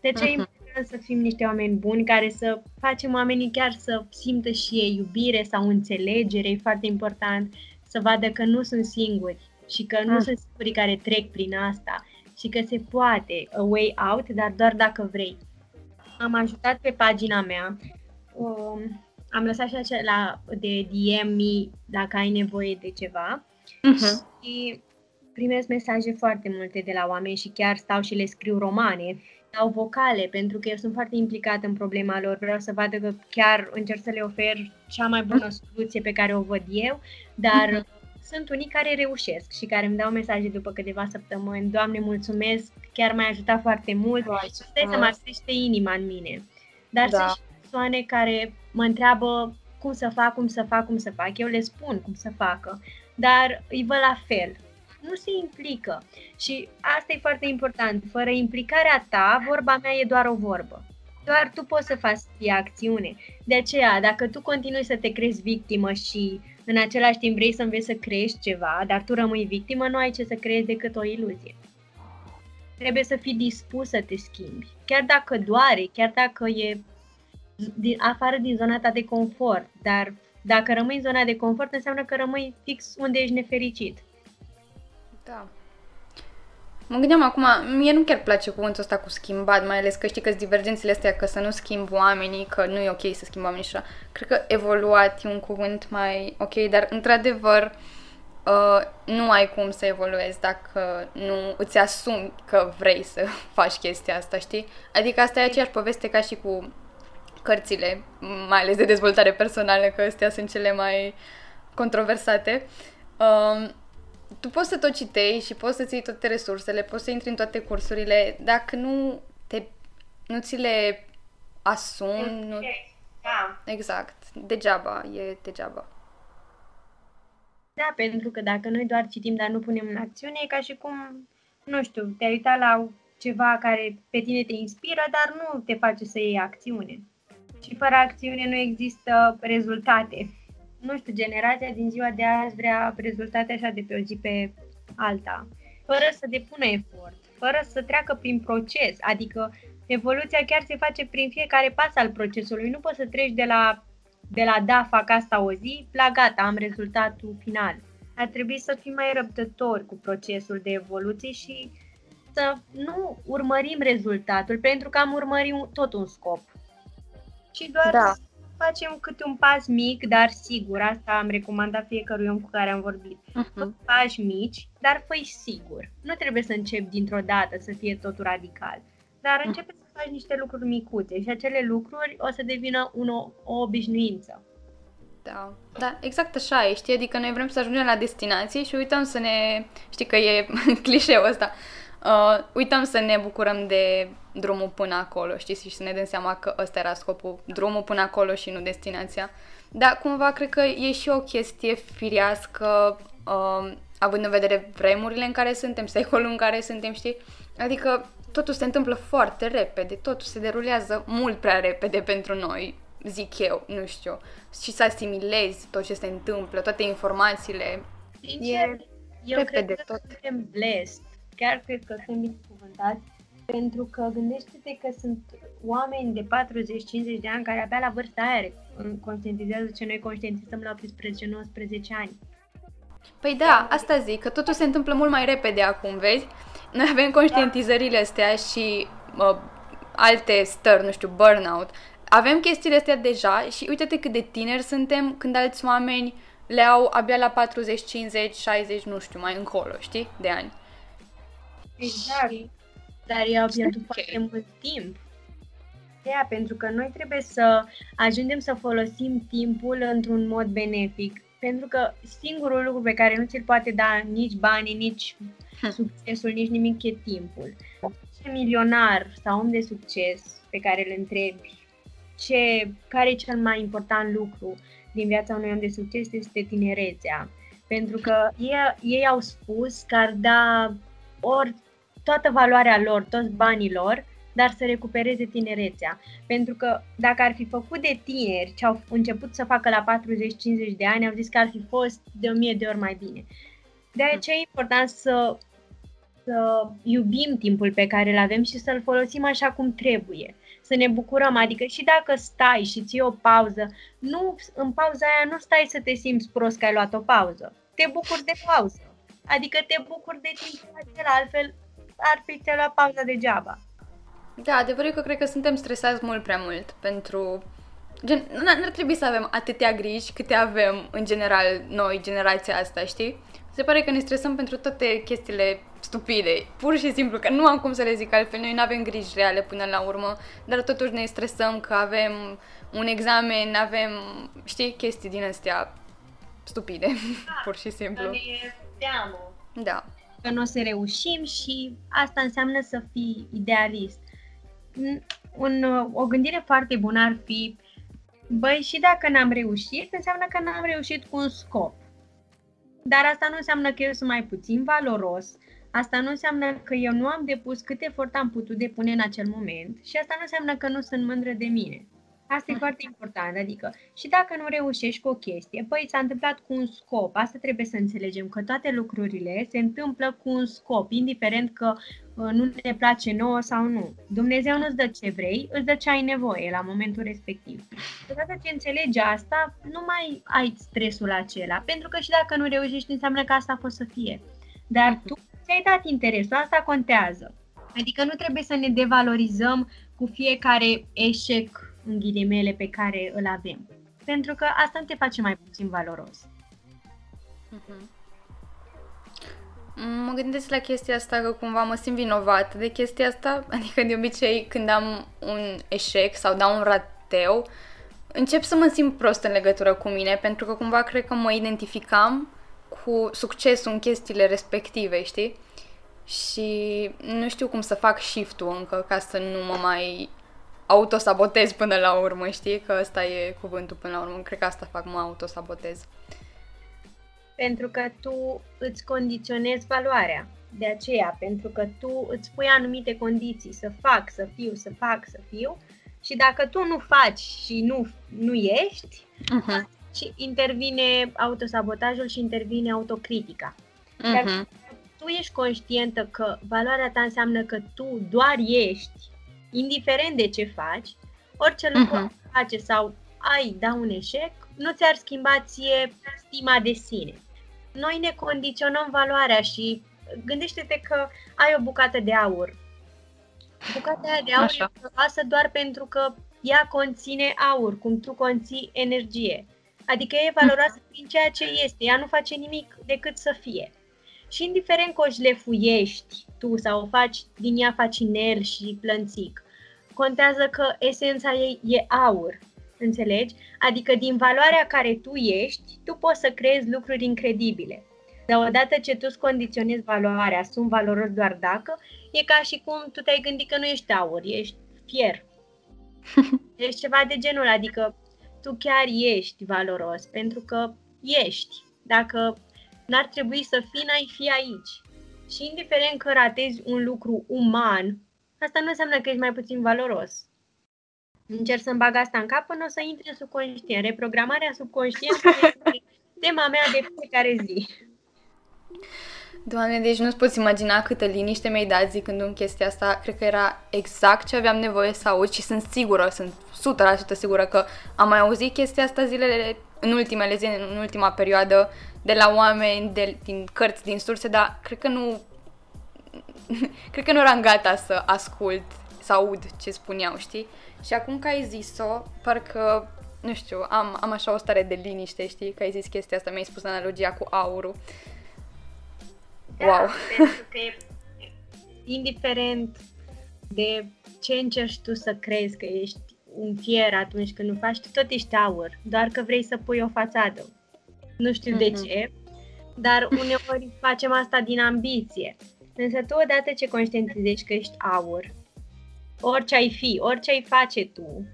B: Deci uh-huh. e important să fim niște oameni buni care să facem oamenii chiar să simtă și ei iubire sau înțelegere, e foarte important să vadă că nu sunt singuri și că nu uh-huh. sunt singurii care trec prin asta și că se poate a way out, dar doar dacă vrei. Am ajutat pe pagina mea, um, am lăsat și acela de DM me dacă ai nevoie de ceva uh-huh. și primesc mesaje foarte multe de la oameni și chiar stau și le scriu romane sau vocale, pentru că eu sunt foarte implicată în problema lor. Vreau să vadă că chiar încerc să le ofer cea mai bună soluție pe care o văd eu, dar uh-huh. Sunt unii care reușesc și care îmi dau mesaje după câteva săptămâni. Doamne, mulțumesc, chiar m-ai ajutat foarte mult. Stai să mă crește inima în mine. Dar da. sunt și persoane care mă întreabă cum să fac, cum să fac, cum să fac. Eu le spun cum să facă, dar îi văd la fel nu se implică. Și asta e foarte important. Fără implicarea ta, vorba mea e doar o vorbă. Doar tu poți să faci acțiune. De aceea, dacă tu continui să te crezi victimă și în același timp vrei să înveți să crești ceva, dar tu rămâi victimă, nu ai ce să creezi decât o iluzie. Trebuie să fii dispus să te schimbi. Chiar dacă doare, chiar dacă e din, afară din zona ta de confort, dar dacă rămâi în zona de confort, înseamnă că rămâi fix unde ești nefericit.
A: Da. Mă gândeam acum, mie nu chiar place cuvântul ăsta cu schimbat, mai ales că știi că divergențele astea, că să nu schimb oamenii, că nu e ok să schimb oamenii și așa. Cred că evoluat e un cuvânt mai ok, dar într-adevăr uh, nu ai cum să evoluezi dacă nu îți asumi că vrei să [laughs] faci chestia asta, știi? Adică asta e aceeași poveste ca și cu cărțile, mai ales de dezvoltare personală, că astea sunt cele mai controversate. Uh, tu poți să tot citești și poți să-ți iei toate resursele, poți să intri în toate cursurile, dacă nu te, nu ți le asumi, nu...
B: Da.
A: Exact. Degeaba, e degeaba.
B: Da, pentru că dacă noi doar citim, dar nu punem în acțiune, e ca și cum, nu știu, te-ai uitat la ceva care pe tine te inspiră, dar nu te face să iei acțiune. Și fără acțiune nu există rezultate nu știu, generația din ziua de azi vrea rezultate așa de pe o zi pe alta, fără să depună efort, fără să treacă prin proces, adică evoluția chiar se face prin fiecare pas al procesului, nu poți să treci de la, de la da, fac asta o zi, la gata, am rezultatul final. Ar trebui să fim mai răbdători cu procesul de evoluție și să nu urmărim rezultatul, pentru că am urmărit tot un scop. Și doar da facem câte un pas mic, dar sigur, asta am recomandat fiecărui om cu care am vorbit. Uh-huh. Pași mici, dar făi sigur. Nu trebuie să începi dintr-o dată să fie totul radical, dar uh-huh. începe să faci niște lucruri micuțe și acele lucruri o să devină un, o obișnuință.
A: Da, da, exact așa e, știi? Adică noi vrem să ajungem la destinație și uităm să ne... Știi că e [laughs] clișeul ăsta. Uh, uităm să ne bucurăm de drumul până acolo, știi, și să ne dăm seama că ăsta era scopul, drumul până acolo și nu destinația. Dar cumva cred că e și o chestie firească, uh, având în vedere vremurile în care suntem, secolul în care suntem, știi? Adică totul se întâmplă foarte repede, totul se derulează mult prea repede pentru noi, zic eu, nu știu, și să asimilezi tot ce se întâmplă, toate informațiile.
B: Sincer, e eu repede cred că tot. suntem blessed chiar cred că sunt binecuvântați, pentru că gândește-te că sunt oameni de 40-50 de ani care abia la vârsta aia conștientizează ce noi conștientizăm la 18-19 ani.
A: Păi da, asta zic, că totul se întâmplă mult mai repede acum, vezi? Noi avem conștientizările astea și uh, alte stări, nu știu, burnout. Avem chestiile astea deja și uite-te cât de tineri suntem când alți oameni le au abia la 40, 50, 60, nu știu, mai încolo, știi, de ani.
B: Exact. Dar eu au pierdut okay. foarte mult timp. Ea, pentru că noi trebuie să ajungem să folosim timpul într-un mod benefic. Pentru că singurul lucru pe care nu ți-l poate da nici banii, nici hm. succesul, nici nimic e timpul. Ce milionar sau om de succes pe care îl întrebi, ce, care e cel mai important lucru din viața unui om de succes este tinerețea. Pentru că ei, ei au spus că ar da ori toată valoarea lor, toți banii lor, dar să recupereze tinerețea. Pentru că dacă ar fi făcut de tineri ce au început să facă la 40-50 de ani, au zis că ar fi fost de o mie de ori mai bine. De aceea e important să, să iubim timpul pe care îl avem și să-l folosim așa cum trebuie. Să ne bucurăm, adică și dacă stai și ții o pauză, nu, în pauza aia nu stai să te simți prost că ai luat o pauză. Te bucuri de pauză. Adică te bucuri de timpul acela, altfel ar fi ți-a luat pauza degeaba.
A: Da, adevărul e că cred că suntem stresați mult prea mult pentru... Gen, n-ar trebui să avem atâtea griji câte avem în general noi, generația asta, știi? Se pare că ne stresăm pentru toate chestiile stupide, pur și simplu, că nu am cum să le zic altfel, noi nu avem griji reale până la urmă, dar totuși ne stresăm că avem un examen, avem, știi, chestii din astea stupide, da, [laughs] pur și simplu.
B: Ne teamă.
A: Da.
B: Că nu o să reușim și asta înseamnă să fii idealist. Un, o gândire foarte bună ar fi, băi, și dacă n-am reușit, înseamnă că n-am reușit cu un scop. Dar asta nu înseamnă că eu sunt mai puțin valoros, asta nu înseamnă că eu nu am depus cât efort am putut depune în acel moment și asta nu înseamnă că nu sunt mândră de mine. Asta e foarte important, adică și dacă nu reușești cu o chestie, păi s-a întâmplat cu un scop, asta trebuie să înțelegem, că toate lucrurile se întâmplă cu un scop, indiferent că uh, nu ne place nouă sau nu. Dumnezeu nu-ți dă ce vrei, îți dă ce ai nevoie la momentul respectiv. Odată ce înțelegi asta, nu mai ai stresul acela, pentru că și dacă nu reușești, înseamnă că asta a fost să fie. Dar tu ți-ai dat interesul, asta contează. Adică nu trebuie să ne devalorizăm cu fiecare eșec în ghilimele, pe care îl avem. Pentru că asta nu te face mai puțin valoros.
A: Uh-huh. Mă gândesc la chestia asta că cumva mă simt vinovat de chestia asta, [laughs] adică de obicei când am un eșec sau dau un rateu, încep să mă simt prost în legătură cu mine, pentru că cumva cred că mă identificam cu succesul în chestiile respective, știi? Și nu știu cum să fac shift-ul încă ca să nu mă mai autosabotez până la urmă, știi? Că ăsta e cuvântul până la urmă. Cred că asta fac, mă autosabotez.
B: Pentru că tu îți condiționezi valoarea. De aceea, pentru că tu îți pui anumite condiții să fac, să fiu, să fac, să fiu și dacă tu nu faci și nu, nu ești, uh-huh. și intervine autosabotajul și intervine autocritica. Uh-huh. Dar tu ești conștientă că valoarea ta înseamnă că tu doar ești indiferent de ce faci, orice lucru uh-huh. face sau ai da un eșec, nu ți-ar schimba ție stima de sine. Noi ne condiționăm valoarea și gândește-te că ai o bucată de aur. Bucata aia de aur Așa. e frumoasă doar pentru că ea conține aur, cum tu conții energie. Adică e valoroasă prin ceea ce este. Ea nu face nimic decât să fie. Și indiferent că o șlefuiești tu sau o faci, din ea faci inel și plănțic, contează că esența ei e aur, înțelegi? Adică din valoarea care tu ești, tu poți să creezi lucruri incredibile. Dar odată ce tu îți condiționezi valoarea, sunt valoros doar dacă, e ca și cum tu te-ai gândit că nu ești aur, ești fier. [laughs] Ești ceva de genul, adică tu chiar ești valoros, pentru că ești. Dacă n-ar trebui să fii, n-ai fi aici. Și indiferent că ratezi un lucru uman, asta nu înseamnă că ești mai puțin valoros. Încerc să-mi bag asta în cap până o să intri în subconștient. Reprogramarea subconștientă [laughs] este tema mea de fiecare zi.
A: Doamne, deci nu-ți poți imagina câtă liniște mi-ai dat zicând în chestia asta. Cred că era exact ce aveam nevoie să aud și sunt sigură, sunt 100% sigură că am mai auzit chestia asta zilele, în ultimele zile, în ultima perioadă, de la oameni, de, din cărți, din surse, dar cred că nu [laughs] cred că nu eram gata să ascult, să aud ce spuneau, știi? Și acum că ai zis-o, parcă, nu știu, am, am așa o stare de liniște, știi? Că ai zis chestia asta, mi-ai spus analogia cu aurul.
B: Da, wow! [laughs] pentru că e, indiferent de ce încerci tu să crezi că ești un fier atunci când nu faci, tu tot ești aur, doar că vrei să pui o fațadă. Nu știu mm-hmm. de mhm. ce, dar uneori [laughs] facem asta din ambiție. Însă tu odată ce conștientizezi că ești aur, orice ai fi, orice ai face tu,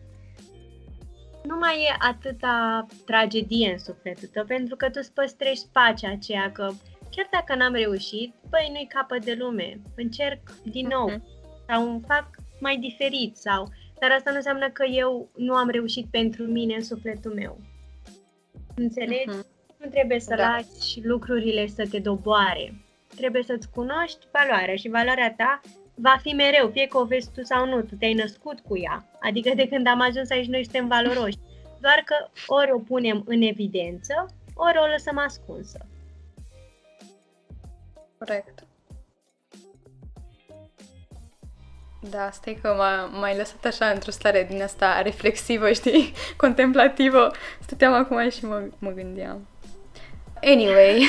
B: nu mai e atâta tragedie în sufletul tău, pentru că tu îți păstrezi pacea aceea că chiar dacă n-am reușit, băi, nu-i capăt de lume, încerc din nou uh-huh. sau îmi fac mai diferit sau... Dar asta nu înseamnă că eu nu am reușit pentru mine în sufletul meu. Înțelegi? Uh-huh. Nu trebuie să da. lași lucrurile să te doboare trebuie să-ți cunoști valoarea și valoarea ta va fi mereu, fie că o vezi tu sau nu, tu te-ai născut cu ea. Adică de când am ajuns aici noi suntem valoroși. Doar că ori o punem în evidență, ori o lăsăm ascunsă.
A: Corect. Da, stai că m-a, m-ai lăsat așa într-o stare din asta reflexivă, știi, [laughs] contemplativă. Stăteam acum și mă, mă gândeam. Anyway, [laughs]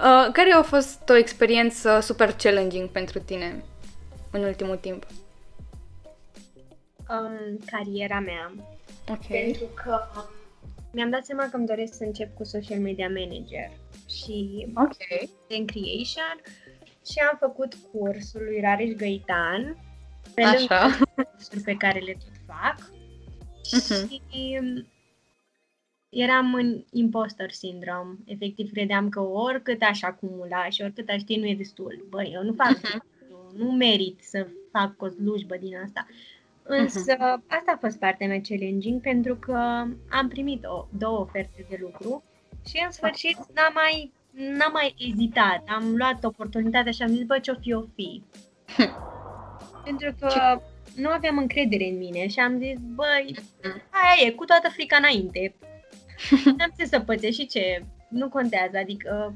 A: uh, care a fost o experiență super challenging pentru tine în ultimul timp?
B: Um, cariera mea.
A: Ok.
B: Pentru că mi-am dat seama că îmi doresc să încep cu social media manager și
A: Ok.
B: content creation și am făcut cursul lui Rareș Găitan pe
A: Așa.
B: lângă cursuri pe care le tot fac
A: Mhm.
B: și um, eram în imposter syndrome. Efectiv, credeam că oricât aș acumula și oricât aș ști nu e destul. Băi, eu nu fac, destul, nu merit să fac o slujbă din asta. Însă, asta a fost partea mea challenging pentru că am primit o, două oferte de lucru și în sfârșit n-am mai, n-am mai ezitat. Am luat oportunitatea și am zis, bă, ce-o fi, o fi. pentru că nu aveam încredere în mine și am zis, băi, aia e, cu toată frica înainte. [laughs] N-am ce să pățesc și ce, nu contează, adică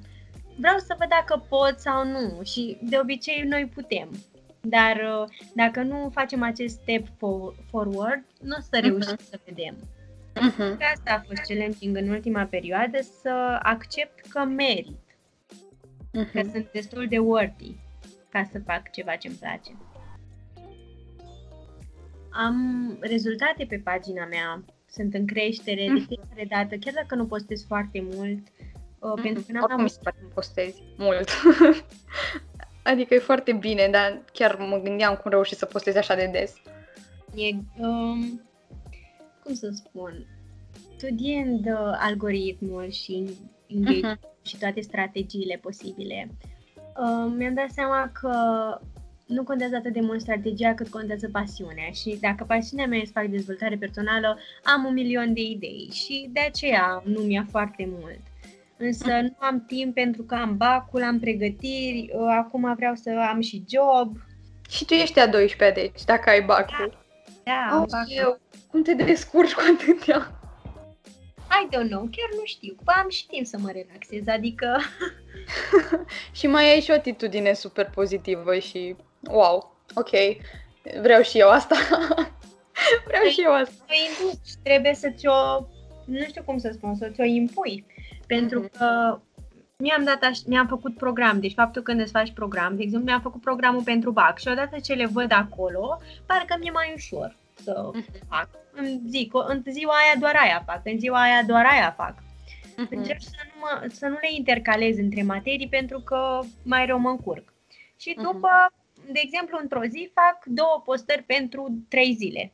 B: vreau să văd dacă pot sau nu și de obicei noi putem. Dar uh, dacă nu facem acest step fo- forward, nu o să reușim să vedem.
A: Mhm.
B: Și asta a fost challenging în ultima perioadă, să accept că merit, că
A: Mhm.
B: sunt destul de worthy ca să fac ceva ce-mi place. Am rezultate pe pagina mea, sunt în creștere de
A: Mhm.
B: fiecare dată, chiar dacă nu postez foarte mult, uh, pentru că n-am
A: Oricum mi se pare că postezi mult. [laughs] adică e foarte bine, dar chiar mă gândeam cum reușești să postezi așa de des.
B: E, um, cum să spun, studiind uh, algoritmul și engagement și toate strategiile posibile, uh, mi-am dat seama că nu contează atât de mult strategia cât contează pasiunea și dacă pasiunea mea e să fac dezvoltare personală, am un milion de idei și de aceea nu mi-a foarte mult. Însă nu am timp pentru că am bacul, am pregătiri, uh, acum vreau să am și job.
A: Și tu ești a 12 deci, dacă ai bacul.
B: Da, am
A: Oh,
B: bacul.
A: eu, cum te descurci cu atâtea?
B: I don't know, chiar nu știu. Ba, am și timp să mă relaxez, adică [laughs]
A: Și mai ai și o atitudine super pozitivă și wow, ok, vreau și eu asta. [laughs] vreau și eu asta.
B: o induci, trebuie să ți-o, nu știu cum să spun, să ți-o impui. Pentru
A: Mhm.
B: că mi-am dat aș, mi-am făcut program, deci faptul când îți faci program, de exemplu, mi-am făcut programul pentru BAC și odată ce le văd acolo, parcă mi-e mai ușor să
A: Mhm.
B: fac. Îmi zic, "O, în ziua aia doar aia fac, în ziua aia doar aia fac.
A: Mhm.
B: Încerc să nu, mă, să nu le intercalez între materii pentru că mai rău mă încurc. Și
A: Mhm.
B: după, de exemplu, într-o zi fac două postări pentru trei zile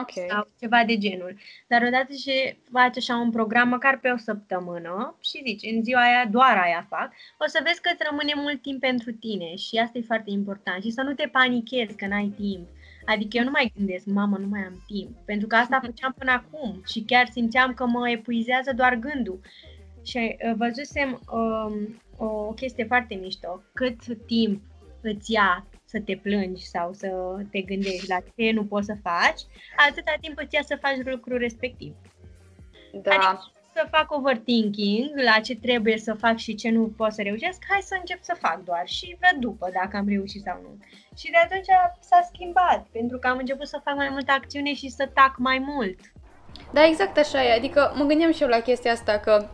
A: Ok.
B: sau ceva de genul. Dar odată ce faci așa un program, măcar pe o săptămână și zici, în ziua aia doar aia fac, o să vezi că îți rămâne mult timp pentru tine și asta e foarte important. Și să nu te panichezi că n-ai timp. Adică eu nu mai gândesc, mamă, nu mai am timp. Pentru că asta făceam până acum și chiar simțeam că mă epuizează doar gândul. Și uh, văzusem um, o chestie foarte mișto. Cât timp îți ia să te plângi sau să te gândești la ce nu poți să faci, atâta timp îți ia să faci lucrul respectiv.
A: Da.
B: Adică să fac overthinking la ce trebuie să fac și ce nu pot să reușesc, hai să încep să fac doar și văd după dacă am reușit sau nu. Și de atunci s-a schimbat, pentru că am început să fac mai multă acțiune și să tac mai mult.
A: Da, exact așa e. Adică mă gândeam și eu la chestia asta că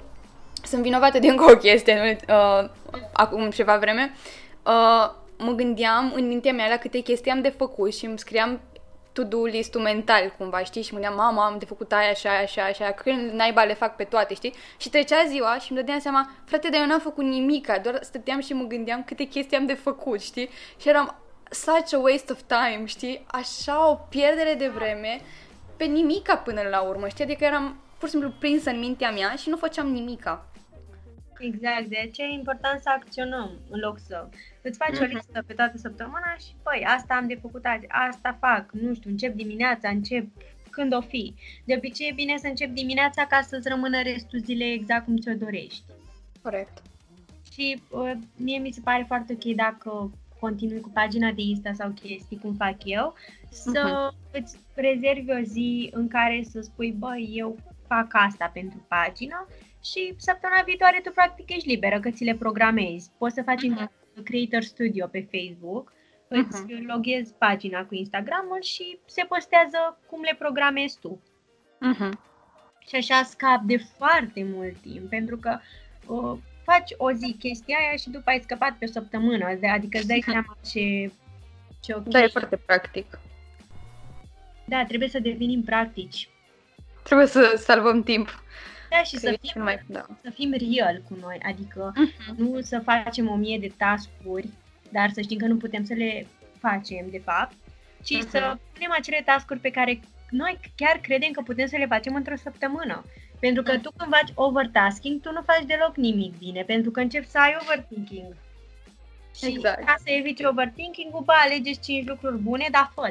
A: sunt vinovată de încă o chestie nu? Uh, acum ceva vreme. Uh, mă gândeam în mintea mea la câte chestii am de făcut și îmi scriam to-do list-ul mental cumva, știi? Și mă gândeam, mama, am de făcut aia și aia și aia și aia, când naiba le fac pe toate, știi? Și trecea ziua și îmi dădeam seama, frate, dar eu n-am făcut nimica, doar stăteam și mă gândeam câte chestii am de făcut, știi? Și eram such a waste of time, știi? Așa o pierdere de vreme pe nimica până la urmă, știi? Adică eram pur și simplu prinsă în mintea mea și nu făceam nimica.
B: Exact, de aceea e important să acționăm în loc să îți faci o
A: Mhm.
B: listă pe toată săptămâna și, păi, asta am de făcut azi, asta fac, nu știu, încep dimineața, încep când o fi. De obicei e bine să încep dimineața ca să-ți rămână restul zilei exact cum ți-o dorești.
A: Corect.
B: Și uh, mie mi se pare foarte ok dacă continui cu pagina de Insta sau chestii, cum fac eu, să îți rezervi o zi în care să spui, băi, eu fac asta pentru pagina și săptămâna viitoare tu practic ești liberă că ți le programezi. Poți să faci
A: Mhm.
B: în Creator Studio pe Facebook îți uh-huh. loghezi pagina cu Instagramul și se postează cum le programezi tu. Uh-huh. Și așa scap de foarte mult timp, pentru că uh, faci o zi chestia aia și după ai scăpat pe o săptămână, adică îți dai seama ce, ce ok.
A: Da, e foarte practic.
B: Da, trebuie să devenim practici.
A: Trebuie să salvăm timp.
B: Da, și să fim, mai, da. să fim real cu noi, adică uh-huh. nu să facem o mie de task-uri, dar să știm că nu putem să le facem, de fapt, ci uh-huh. să punem acele task-uri pe care noi chiar credem că putem să le facem într-o săptămână. Pentru că tu când faci overtasking, tu nu faci deloc nimic bine, pentru că începi să ai overthinking. Și exact. ca să eviți overthinking-ul, bă, alegeți 5 lucruri bune, dar fă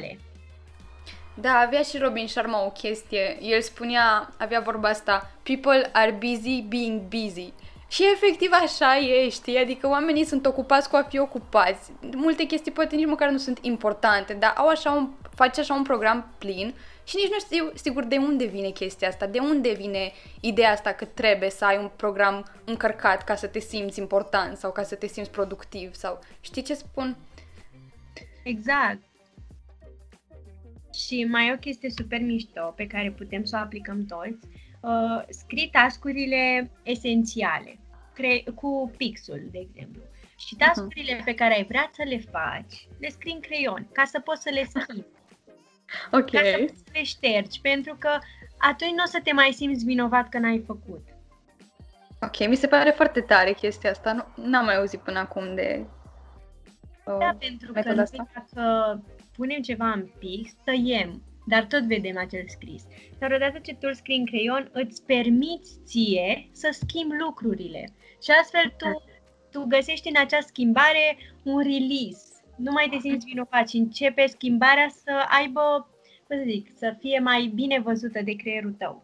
A: Da, avea și Robin Sharma o chestie. El spunea, avea vorba asta, people are busy being busy. Și efectiv așa e, știi? Adică oamenii sunt ocupați cu a fi ocupați. Multe chestii poate nici măcar nu sunt importante, dar au așa un, face așa un program plin și nici nu știu sigur de unde vine chestia asta, de unde vine ideea asta că trebuie să ai un program încărcat ca să te simți important sau ca să te simți productiv sau știi ce spun?
B: Exact. Și mai e o chestie super mișto pe care putem să o aplicăm toți. Uh, scrii tascurile esențiale cre- cu pixul, de exemplu. Și mhm. tascurile uh-huh. pe care ai vrea să le faci, le scrii în creion, ca să poți să le schimbi.
A: Ok. Ca
B: să le ștergi, pentru că atunci nu o să te mai simți vinovat că n-ai făcut.
A: Ok, mi se pare foarte tare chestia asta. Nu am mai auzit până acum de
B: uh, Da, pentru că noi dacă punem ceva în pix, tăiem, dar tot vedem acel scris. Dar odată ce tu îl scrii în creion, îți permiți ție să schimbi lucrurile. Și astfel tu, tu găsești în acea schimbare un release nu mai te simți vinovat și începe schimbarea să aibă, cum să zic, să fie mai bine văzută de creierul tău.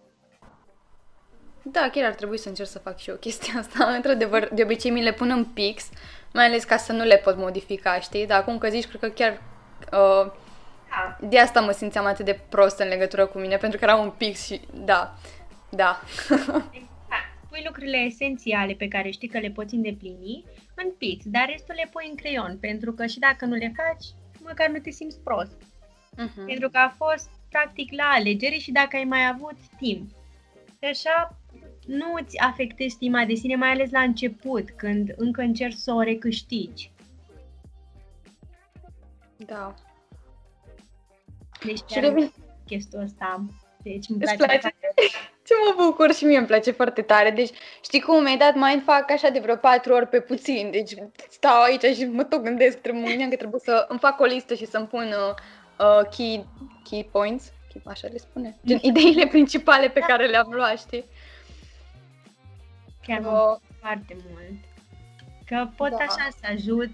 A: Da, chiar ar trebui să încerc să fac și eu chestia asta. [laughs] Într-adevăr, de obicei mi le pun în pix, mai ales ca să nu le pot modifica, știi? Dar acum că zici, cred că chiar uh, da. de asta mă simțeam atât de prost în legătură cu mine, pentru că era un pix și da, da. [laughs]
B: pui lucrurile esențiale pe care știi că le poți îndeplini în pix, dar restul le pui în creion, pentru că și dacă nu le faci, măcar nu te simți prost. Uh-huh. Pentru că a fost practic la alegere și dacă ai mai avut timp. Și așa nu îți afectezi stima de sine, mai ales la început, când încă încerci să o recâștigi.
A: Da.
B: Deci și revin... chestia asta. Deci îmi place.
A: place? [laughs] Ce mă bucur și mie îmi place foarte tare. Deci, știi cum, mi-ai dat mindfuck așa de vreo patru ori pe puțin. Deci stau aici și mă tot gândesc, trebuie, că trebuie să îmi fac o listă și să-mi pun uh, uh, key, key points, așa le spune, gen ideile principale pe care le-am luat, știi?
B: Chiar uh, foarte mult. Că pot da. așa să ajut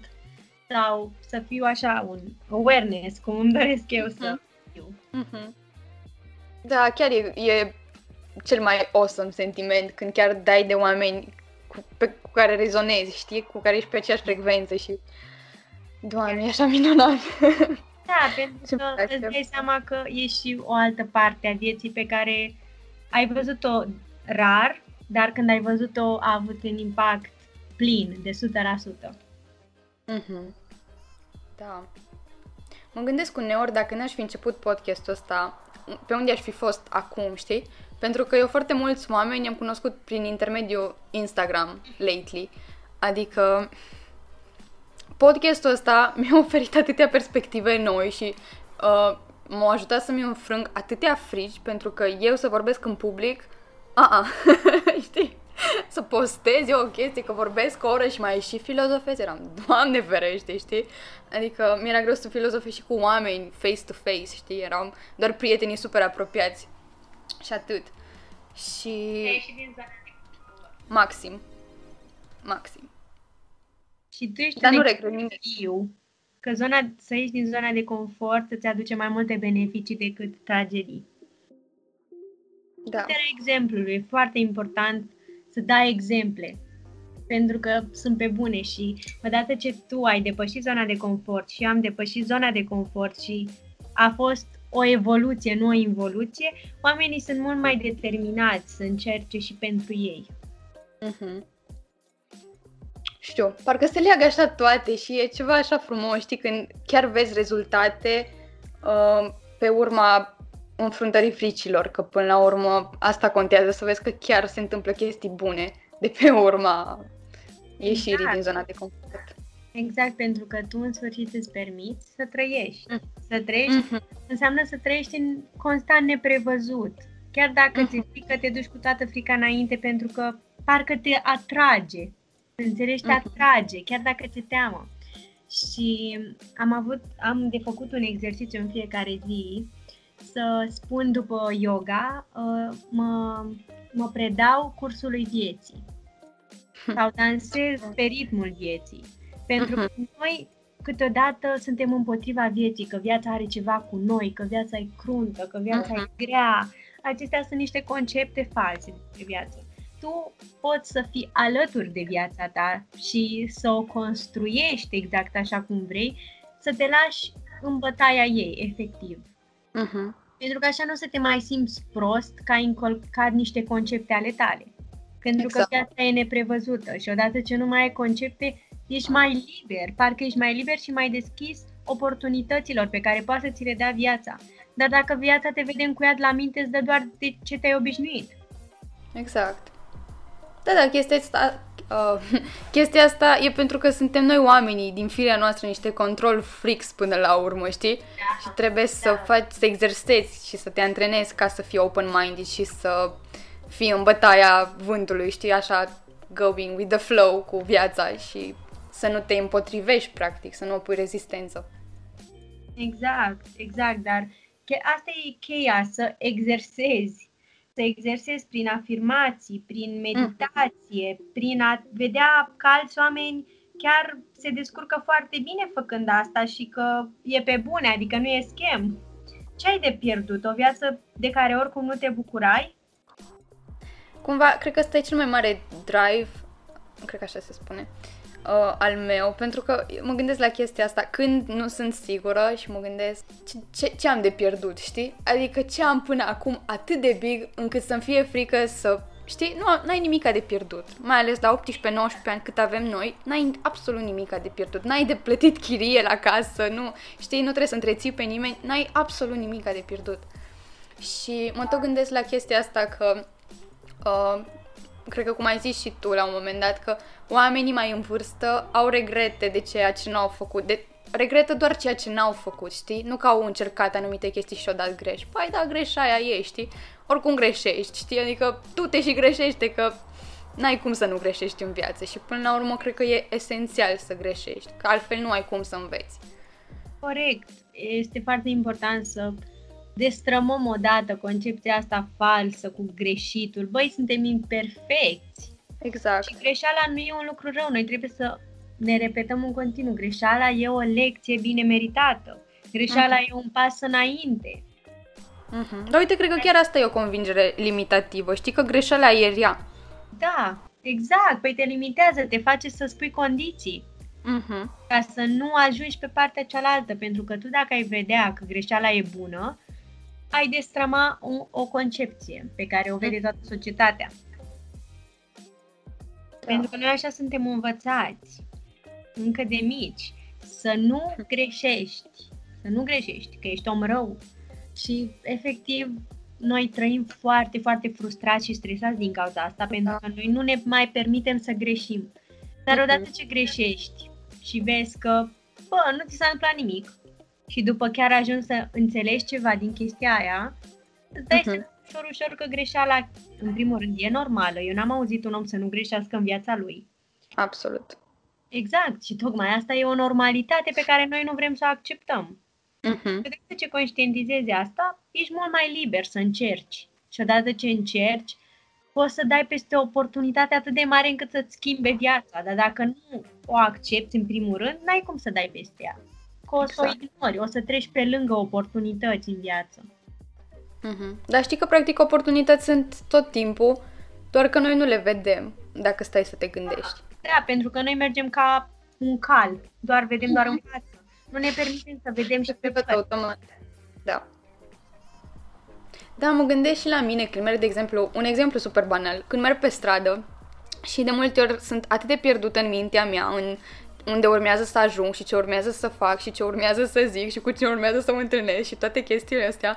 B: sau să fiu așa un awareness, cum îmi doresc eu uh-huh. să mhm. fiu. Uh-huh.
A: Da, chiar e, e cel mai awesome sentiment când chiar dai de oameni cu, pe, cu care rezonezi, știi? Cu care ești pe aceeași frecvență și... Doamne, e așa minunat! [laughs]
B: Da, pentru că îți dai seama că e și o altă parte a vieții pe care ai văzut-o rar, dar când ai văzut-o a avut un impact plin, de 100%.
A: Mm-hmm. Da. Mă gândesc uneori dacă n-aș fi început podcastul ăsta, pe unde aș fi fost acum, știi? Pentru că eu foarte mulți oameni am cunoscut prin intermediul Instagram lately. Adică podcastul ăsta [laughs] mi-a oferit atâtea perspective noi și uh, m-a ajutat să-mi înfrâng atâtea frici pentru că eu să vorbesc în public, a [laughs] știi? [laughs] Să postez eu o chestie, că vorbesc o oră și mai și filozofez, eram, Doamne ferește, știi? Adică mi-era greu să filozofez și cu oameni face-to-face, știi? Eram doar prietenii super apropiați și atât. Și...
B: și din zona de
A: Maxim. Maxim.
B: Și tu ești
A: Dar nu regret nimic.
B: Că zona, să ieși din zona de confort îți aduce mai multe beneficii decât tragedii.
A: Da.
B: Puterea exemplului e foarte important să dai exemple. Pentru că sunt pe bune și odată ce tu ai depășit zona de confort și eu am depășit zona de confort și a fost o evoluție, nu o involuție, oamenii sunt mult mai determinați să încerce și pentru ei.
A: Uh-huh. știu, parcă se leagă așa toate și e ceva așa frumos, știi, când chiar vezi rezultate uh, pe urma înfruntării fricilor, că până la urmă asta contează, să vezi că chiar se întâmplă chestii bune de pe urma ieșirii exact. din zona de confort.
B: Exact, pentru că tu în sfârșit îți permiți să trăiești. Mm. Să trăiești mm-hmm. înseamnă să trăiești în constant neprevăzut. Chiar dacă mm-hmm. ți-e frică, te duci cu toată frica înainte pentru că parcă te atrage. Înțelegi? Te mm-hmm. atrage, chiar dacă te teamă. Și am avut, am de făcut un exercițiu în fiecare zi să spun după yoga, uh, mă, mă predau cursului vieții sau dansez pe ritmul vieții. Pentru că uh-huh. noi câteodată suntem împotriva vieții, că viața are ceva cu noi, că viața e cruntă, că viața uh-huh. e grea. Acestea sunt niște concepte false de viață. Tu poți să fii alături de viața ta și să o construiești exact așa cum vrei, să te lași în bătaia ei, efectiv. Uh-huh. Pentru că așa nu o să te mai simți prost că ai încolcat niște concepte ale tale. Pentru exact. că viața e neprevăzută și odată ce nu mai ai concepte, ești mai liber, parcă ești mai liber și mai deschis oportunităților pe care poate să ți le dea viața. Dar dacă viața te vede încuiat la minte, îți dă doar de ce te-ai obișnuit.
A: Exact. Da, da, chestia asta, uh, [laughs] chestia asta e pentru că suntem noi oamenii din firea noastră niște control freaks până la urmă, știi? Da, și trebuie da. să faci, să exersezi și să te antrenezi ca să fii open-minded și să fii în bătaia vântului, știi, așa going with the flow cu viața și să nu te împotrivești, practic, să nu opui rezistență.
B: Exact, exact, dar asta e cheia, să exersezi, să exersezi prin afirmații, prin meditație, mm. prin a vedea că alți oameni chiar se descurcă foarte bine făcând asta și că e pe bune, adică nu e schem. Ce ai de pierdut? O viață de care oricum nu te bucurai?
A: Cumva, cred că ăsta e cel mai mare drive, cred că așa se spune, uh, al meu, pentru că mă gândesc la chestia asta când nu sunt sigură și mă gândesc ce, ce, ce am de pierdut, știi? Adică ce am până acum atât de big încât să-mi fie frică să Știi, nu ai nimica de pierdut, mai ales la 18-19 ani cât avem noi, n-ai absolut nimica de pierdut, n-ai de plătit chirie la casă, nu, știi, nu trebuie să întreții pe nimeni, n-ai absolut nimica de pierdut. Și mă tot gândesc la chestia asta că uh, cred că cum ai zis și tu la un moment dat, că oamenii mai în vârstă au regrete de ceea ce n-au făcut, de, regretă doar ceea ce n-au făcut, știi? Nu că au încercat anumite chestii și au dat greș. Păi da, greșaia e, știi? Oricum greșești, știi? Adică tu te și greșește că n-ai cum să nu greșești în viață și până la urmă cred că e esențial să greșești, că altfel nu ai cum să înveți.
B: Corect. Este foarte important să destrămăm odată concepția asta falsă cu greșitul. Băi, suntem imperfecți.
A: Exact.
B: Și greșeala nu e un lucru rău. Noi trebuie să ne repetăm în continuu. Greșeala e o lecție bine meritată. Greșeala uh-huh. e un pas înainte.
A: Uh-huh. Dar uite, cred că chiar asta e o convingere limitativă. Știi că greșeala e rea.
B: Da, exact. Păi te limitează, te face să spui condiții. Uh-huh. Ca să nu ajungi pe partea cealaltă. Pentru că tu dacă ai vedea că greșeala e bună, ai destrăma o, o concepție pe care o vede mm. toată societatea. Da. Pentru că noi așa suntem învățați, încă de mici, să nu greșești, să nu greșești, că ești om rău. Și, efectiv, noi trăim foarte, foarte frustrați și stresați din cauza asta, da. pentru că noi nu ne mai permitem să greșim. Dar odată ce greșești și vezi că, bă, nu ți s-a întâmplat nimic, și după chiar ajungi să înțelegi ceva din chestia aia, îți dai uh-huh. ușor, ușor că greșeala, în primul rând, e normală. Eu n-am auzit un om să nu greșească în viața lui.
A: Absolut.
B: Exact. Și tocmai asta e o normalitate pe care noi nu vrem să o acceptăm. Uh-huh. De ce conștientizezi asta, ești mult mai liber să încerci. Și odată ce încerci, poți să dai peste o oportunitate atât de mare încât să-ți schimbe viața. Dar dacă nu o accepti în primul rând, n-ai cum să dai peste ea că o exact. să o ignori, o să treci pe lângă oportunități în viață.
A: Mm-hmm. Dar știi că, practic, oportunități sunt tot timpul, doar că noi nu le vedem, dacă stai să te gândești.
B: Da, pentru că noi mergem ca un cal, doar vedem doar în mhm. față. Nu ne permitem să vedem și pe
A: tot automat. Da. Da, mă gândesc și la mine când merg, de exemplu, un exemplu super banal. Când merg pe stradă și de multe ori sunt atât de pierdută în mintea mea, în unde urmează să ajung și ce urmează să fac și ce urmează să zic și cu cine urmează să mă întâlnesc și toate chestiile astea.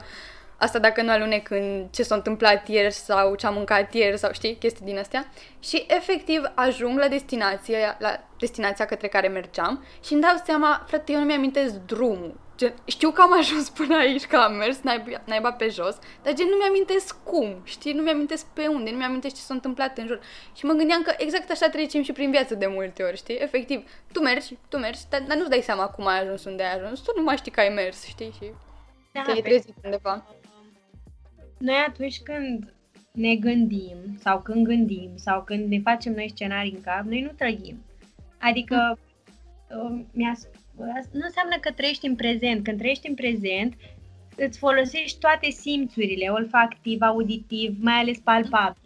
A: Asta dacă nu alunec în ce s-a întâmplat ieri sau ce am mâncat ieri sau știi, chestii din astea. Și efectiv ajung la destinația, la destinația către care mergeam și îmi dau seama, frate, eu nu mi-amintesc drumul. Gen, știu că am ajuns până aici, că am mers naiba, naiba pe jos, dar gen nu mi-amintesc cum, știi, nu mi-amintesc pe unde, nu mi-amintesc ce s-a întâmplat în jur. Și mă gândeam că exact așa trecem și prin viață de multe ori, știi, efectiv, tu mergi, tu mergi, dar, dar nu-ți dai seama cum ai ajuns unde ai ajuns, tu nu mai știi că ai mers, știi, și da, te-ai trezit undeva.
B: Noi atunci când ne gândim sau când gândim sau când ne facem noi scenarii în cap, noi nu trăim. Adică mm. mi-a nu înseamnă că trăiești în prezent. Când trăiești în prezent, îți folosești toate simțurile, olfactiv, auditiv, mai ales palpabil.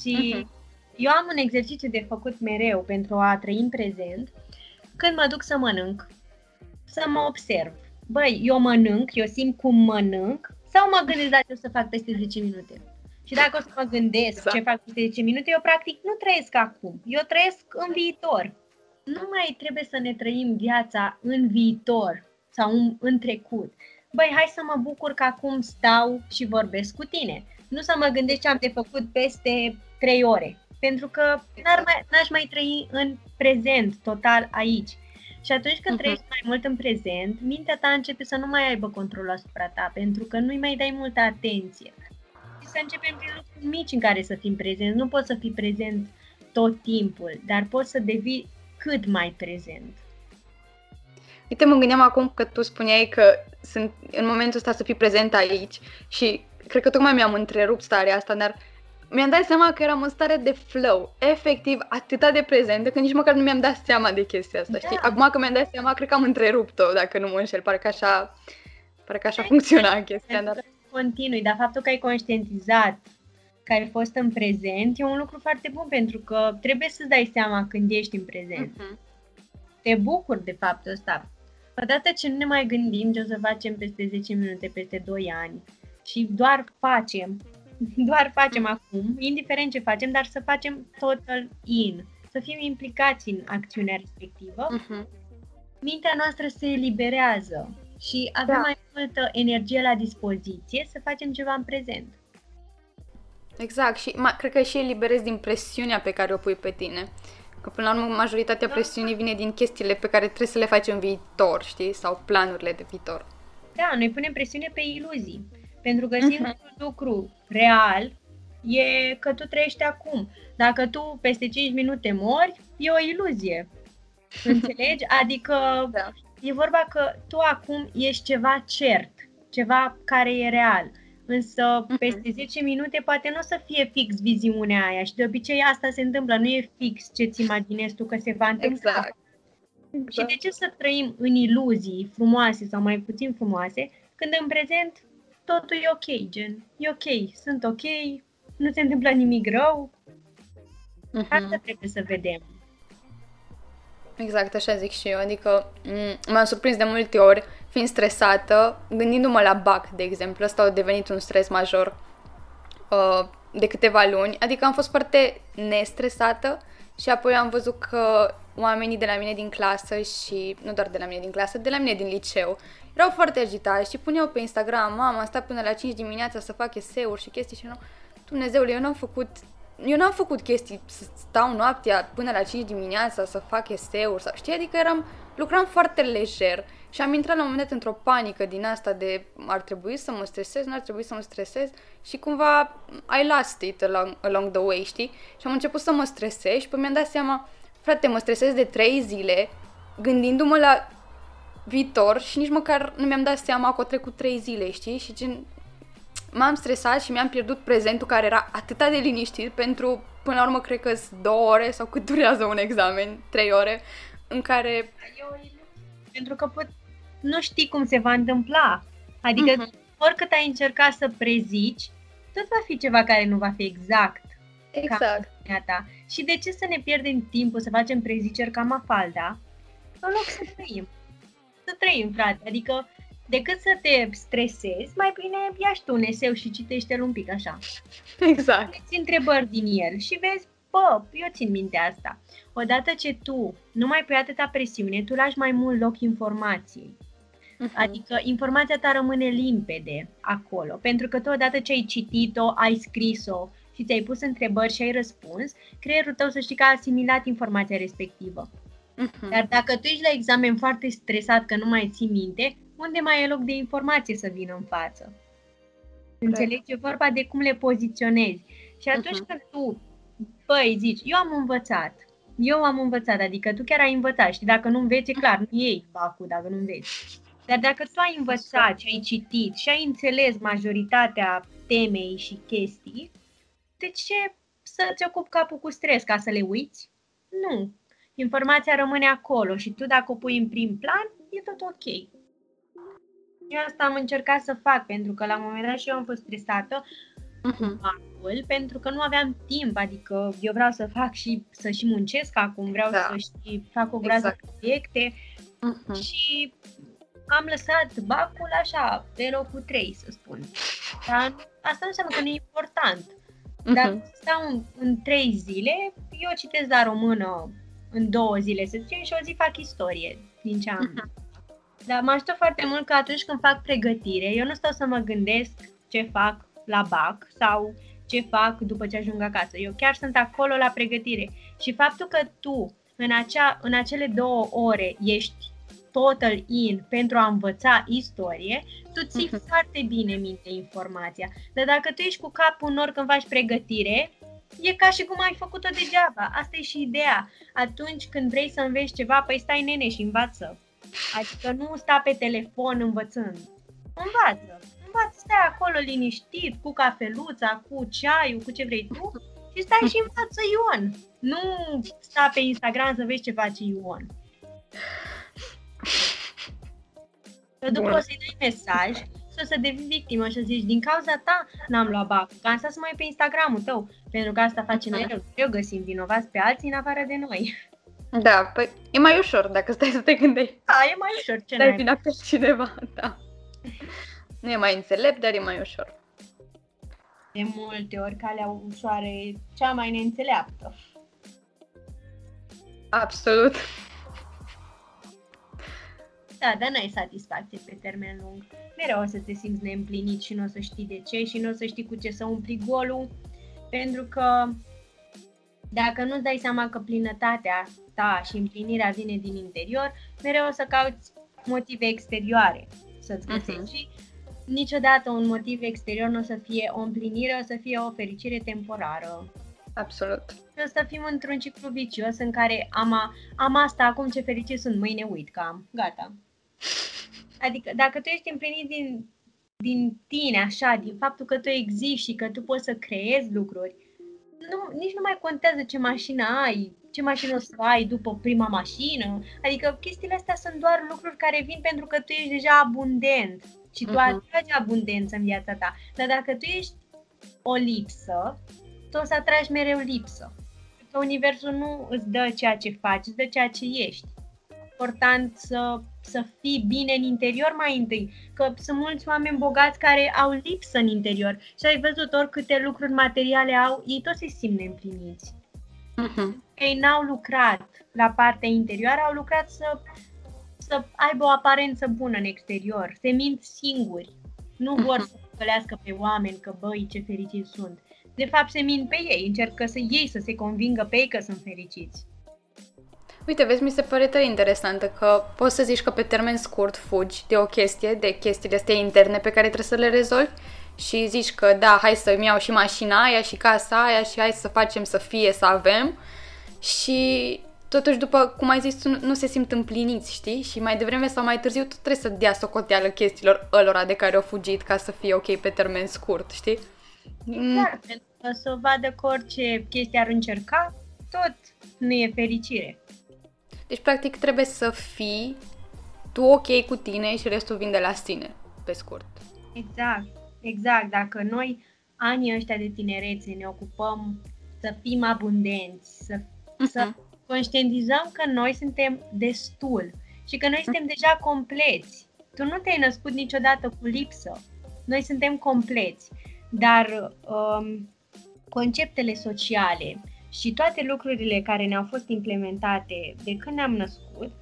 B: Și uh-huh. eu am un exercițiu de făcut mereu pentru a trăi în prezent. Când mă duc să mănânc, să mă observ. Băi, eu mănânc, eu simt cum mănânc sau mă gândesc la ce o să fac peste 10 minute. Și dacă o să mă gândesc exact. ce fac peste 10 minute, eu practic nu trăiesc acum. Eu trăiesc în viitor nu mai trebuie să ne trăim viața în viitor sau în, în trecut. Băi, hai să mă bucur că acum stau și vorbesc cu tine. Nu să mă gândesc ce am de făcut peste trei ore. Pentru că n-ar mai, n-aș mai trăi în prezent, total aici. Și atunci când uh-huh. trăiești mai mult în prezent, mintea ta începe să nu mai aibă control asupra ta, pentru că nu-i mai dai multă atenție. Și să începem prin lucruri mici în care să fim prezenți. Nu poți să fii prezent tot timpul, dar poți să devii cât mai prezent.
A: Uite, mă gândeam acum că tu spuneai că sunt în momentul ăsta să fii prezent aici și cred că tocmai mi-am întrerupt starea asta, dar mi-am dat seama că eram în stare de flow, efectiv atâta de prezentă că nici măcar nu mi-am dat seama de chestia asta, da. știi? Acum că mi-am dat seama, cred că am întrerupt-o, dacă nu mă înșel, pare că așa, pare că așa funcționa chestia, dar...
B: Continui, dar faptul că ai conștientizat că ai fost în prezent e un lucru foarte bun pentru că trebuie să-ți dai seama când ești în prezent. Uh-huh. Te bucur de faptul ăsta. Odată ce nu ne mai gândim ce o să facem peste 10 minute, peste 2 ani și doar facem, [laughs] doar facem acum, indiferent ce facem, dar să facem total in, să fim implicați în acțiunea respectivă, uh-huh. mintea noastră se eliberează și avem da. mai multă energie la dispoziție să facem ceva în prezent.
A: Exact, și ma, cred că și eliberezi din presiunea pe care o pui pe tine. Că până la urmă majoritatea presiunii vine din chestiile pe care trebuie să le faci în viitor, știi? Sau planurile de viitor.
B: Da, noi punem presiune pe iluzii. Pentru că singurul uh-huh. lucru real e că tu trăiești acum. Dacă tu peste 5 minute mori, e o iluzie. [laughs] Înțelegi? Adică da. e vorba că tu acum ești ceva cert, ceva care e real. Însă mhm. peste 10 minute poate nu o să fie fix viziunea aia și de obicei asta se întâmplă, nu e fix ce-ți imaginezi tu că se va întâmpla. Exact. exact. Și de ce să trăim în iluzii frumoase sau mai puțin frumoase, când în prezent totul e ok, gen, e ok, sunt ok, nu se întâmplă nimic rău. Uh-huh. Asta trebuie să vedem.
A: Exact, așa zic și eu. Adică m-am surprins de multe ori, fiind stresată, gândindu-mă la BAC, de exemplu. Asta a devenit un stres major uh, de câteva luni. Adică am fost foarte nestresată și apoi am văzut că oamenii de la mine din clasă și nu doar de la mine din clasă, de la mine din liceu, erau foarte agitați și puneau pe Instagram, mama, am stat până la 5 dimineața să fac eseuri și chestii și nu. Dumnezeule, eu n-am făcut eu n-am făcut chestii să stau noaptea până la 5 dimineața să fac eseuri sau știi, adică eram, lucram foarte lejer și am intrat la un moment dat într-o panică din asta de ar trebui să mă stresez, nu ar trebui să mă stresez și cumva I lost it along, along the way, știi? Și am început să mă stresez și pe mi-am dat seama, frate, mă stresez de 3 zile gândindu-mă la viitor și nici măcar nu mi-am dat seama că au trecut 3 zile, știi? Și gen, m-am stresat și mi-am pierdut prezentul care era atât de liniștit pentru, până la urmă, cred că două ore sau cât durează un examen, trei ore, în care...
B: Pentru că pot, nu știi cum se va întâmpla. Adică uh-huh. oricât ai încercat să prezici, tot va fi ceva care nu va fi exact.
A: Exact.
B: Ca ta. Și de ce să ne pierdem timpul să facem preziceri ca Mafalda, în loc să trăim? Să trăim, frate. Adică decât să te stresezi, mai bine ia tu un eseu și citește-l un pic așa.
A: Exact.
B: Îți întrebări din el și vezi bă, eu țin minte asta. Odată ce tu nu mai pui atâta presiune, tu lași mai mult loc informației. Uh-huh. Adică informația ta rămâne limpede acolo, pentru că tu odată ce ai citit-o, ai scris-o și ți-ai pus întrebări și ai răspuns, creierul tău să știi că a asimilat informația respectivă. Uh-huh. Dar dacă tu ești la examen foarte stresat că nu mai ții minte, unde mai e loc de informație să vină în față? Înțelegi? E vorba de cum le poziționezi. Și atunci uh-huh. când tu, băi, zici, eu am învățat, eu am învățat, adică tu chiar ai învățat și dacă nu înveți, e clar, nu iei bacul dacă nu înveți. Dar dacă tu ai învățat și ai citit și ai înțeles majoritatea temei și chestii, de ce să-ți ocupi capul cu stres ca să le uiți? Nu. Informația rămâne acolo și tu dacă o pui în prim plan, e tot ok. Eu asta am încercat să fac, pentru că la un moment dat și eu am fost stresată uh-huh. pentru că nu aveam timp, adică eu vreau să fac și să și muncesc acum, vreau da. să și fac o groază exact. de proiecte uh-huh. și am lăsat bacul așa, pe locul 3, să spun. Dar asta nu înseamnă că nu e important. Dacă uh-huh. stau în, în 3 zile, eu citesc la română în două zile, să zicem, și o zi fac istorie din ce am. Uh-huh. Dar mă ajută foarte mult că atunci când fac pregătire, eu nu stau să mă gândesc ce fac la BAC sau ce fac după ce ajung acasă. Eu chiar sunt acolo la pregătire. Și faptul că tu în, acea, în acele două ore ești total in pentru a învăța istorie, tu ții uh-huh. foarte bine minte informația. Dar dacă tu ești cu capul în nor când faci pregătire, e ca și cum ai făcut-o degeaba. Asta e și ideea. Atunci când vrei să înveți ceva, păi stai nene și învață. Adică nu sta pe telefon învățând. Învață. Învață, stai acolo liniștit, cu cafeluța, cu ceaiul, cu ce vrei tu și stai și învață Ion. Nu sta pe Instagram să vezi ce face Ion. Că după Bun. o să-i dai mesaj și o să devii victimă și o să zici, din cauza ta n-am luat bacul, că am stat să mai pe Instagramul tău, pentru că asta face mereu. Eu găsim vinovați pe alții în afară de noi.
A: Da, păi e mai ușor dacă stai să te gândești.
B: Da, e mai ușor. Ce
A: Dai vina pe cineva, da. Nu e mai înțelept, dar e mai ușor.
B: De multe ori calea ușoară e cea mai neînțeleaptă.
A: Absolut.
B: Da, dar n-ai satisfacție pe termen lung. Mereu o să te simți neîmplinit și nu o să știi de ce și nu o să știi cu ce să umpli golul, pentru că dacă nu-ți dai seama că plinătatea ta și împlinirea vine din interior, mereu o să cauți motive exterioare să-ți mhm. găsești. Uh-huh. Și niciodată un motiv exterior nu o să fie o împlinire, o să fie o fericire temporară.
A: Absolut.
B: Și o să fim într-un ciclu vicios în care am, a, am asta acum ce fericit sunt, mâine uit că am. Gata. Adică dacă tu ești împlinit din, din tine, așa, din faptul că tu existi și că tu poți să creezi lucruri, nu, nici nu mai contează ce mașină ai, ce mașină o să ai după prima mașină. Adică chestiile astea sunt doar lucruri care vin pentru că tu ești deja abundent și tu uh-huh. atragi abundență în viața ta. Dar dacă tu ești o lipsă, tu o să atragi mereu lipsă. Că universul nu îți dă ceea ce faci, îți dă ceea ce ești. Important să, să fii bine în interior mai întâi, că sunt mulți oameni bogați care au lipsă în interior și ai văzut oricâte lucruri materiale au, ei toți se simt neîmpliniți. Uh-huh. Ei n-au lucrat la partea interioară, au lucrat să, să aibă o aparență bună în exterior, se mint singuri, nu vor uh-huh. să pălească pe oameni că băi ce fericiți sunt de fapt se mint pe ei, încercă să ei să se convingă pe ei că sunt fericiți.
A: Uite, vezi, mi se pare tare interesantă că poți să zici că pe termen scurt fugi de o chestie, de chestiile astea interne pe care trebuie să le rezolvi și zici că da, hai să-mi iau și mașina aia și casa aia și hai să facem să fie, să avem și totuși după, cum ai zis tu, nu se simt împliniți, știi? Și mai devreme sau mai târziu tu trebuie să dea socoteală chestiilor ălora de care au fugit ca să fie ok pe termen scurt, știi?
B: Exact, mm. pentru că să vadă că orice chestie ar încerca, tot nu e fericire.
A: Deci, practic, trebuie să fii tu ok cu tine și restul vin de la sine, pe scurt.
B: Exact, exact. Dacă noi, anii ăștia de tinerețe, ne ocupăm să fim abundenți, să, uh-huh. să conștientizăm că noi suntem destul și că noi uh-huh. suntem deja compleți. Tu nu te-ai născut niciodată cu lipsă. Noi suntem compleți dar um, conceptele sociale și toate lucrurile care ne-au fost implementate de când ne-am născut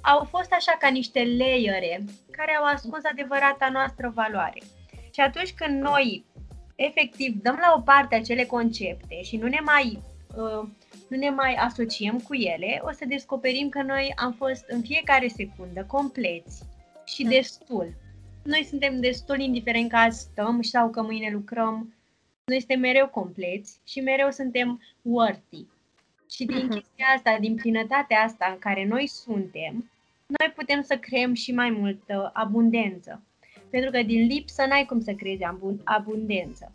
B: au fost așa ca niște layere care au ascuns adevărata noastră valoare. Și atunci când noi efectiv dăm la o parte acele concepte și nu ne mai uh, nu ne mai asociem cu ele, o să descoperim că noi am fost în fiecare secundă compleți și mm. destul. Noi suntem destul indiferent că azi stăm sau că mâine lucrăm. Noi suntem mereu compleți și mereu suntem worthy. Și din mm-hmm. chestia asta, din plinătatea asta în care noi suntem, noi putem să creăm și mai multă abundență. Pentru că din lipsă n-ai cum să creezi abundență.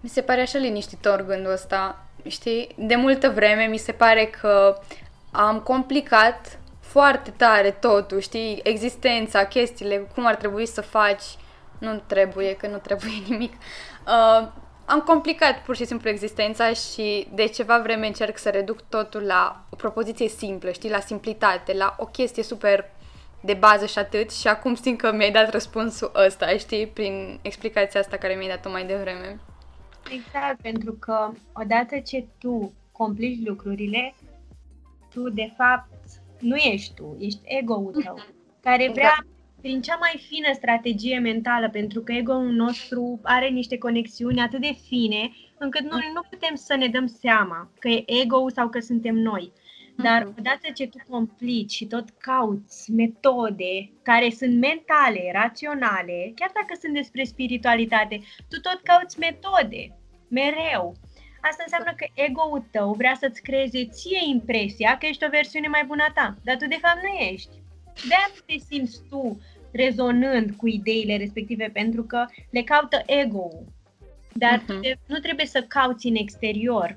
A: Mi se pare așa liniștitor gândul ăsta, știi? De multă vreme mi se pare că am complicat foarte tare totul, știi? Existența, chestiile, cum ar trebui să faci. Nu trebuie, că nu trebuie [laughs] nimic. Uh, am complicat pur și simplu existența și de ceva vreme încerc să reduc totul la o propoziție simplă, știi, la simplitate, la o chestie super de bază și atât și acum simt că mi-ai dat răspunsul ăsta, știi, prin explicația asta care mi-ai dat-o mai devreme.
B: Exact, pentru că odată ce tu complici lucrurile, tu de fapt nu ești tu, ești ego-ul tău, [laughs] care vrea exact prin cea mai fină strategie mentală, pentru că ego-ul nostru are niște conexiuni atât de fine, încât noi nu putem să ne dăm seama că e ego sau că suntem noi. Dar mhm. odată ce tu complici și tot cauți metode care sunt mentale, raționale, chiar dacă sunt despre spiritualitate, tu tot cauți metode, mereu. Asta înseamnă că ego-ul tău vrea să-ți creeze ție impresia că ești o versiune mai bună a ta, dar tu de fapt nu ești. De-aia te simți tu rezonând cu ideile respective, pentru că le caută ego-ul. Dar uh-huh. nu trebuie să cauți în exterior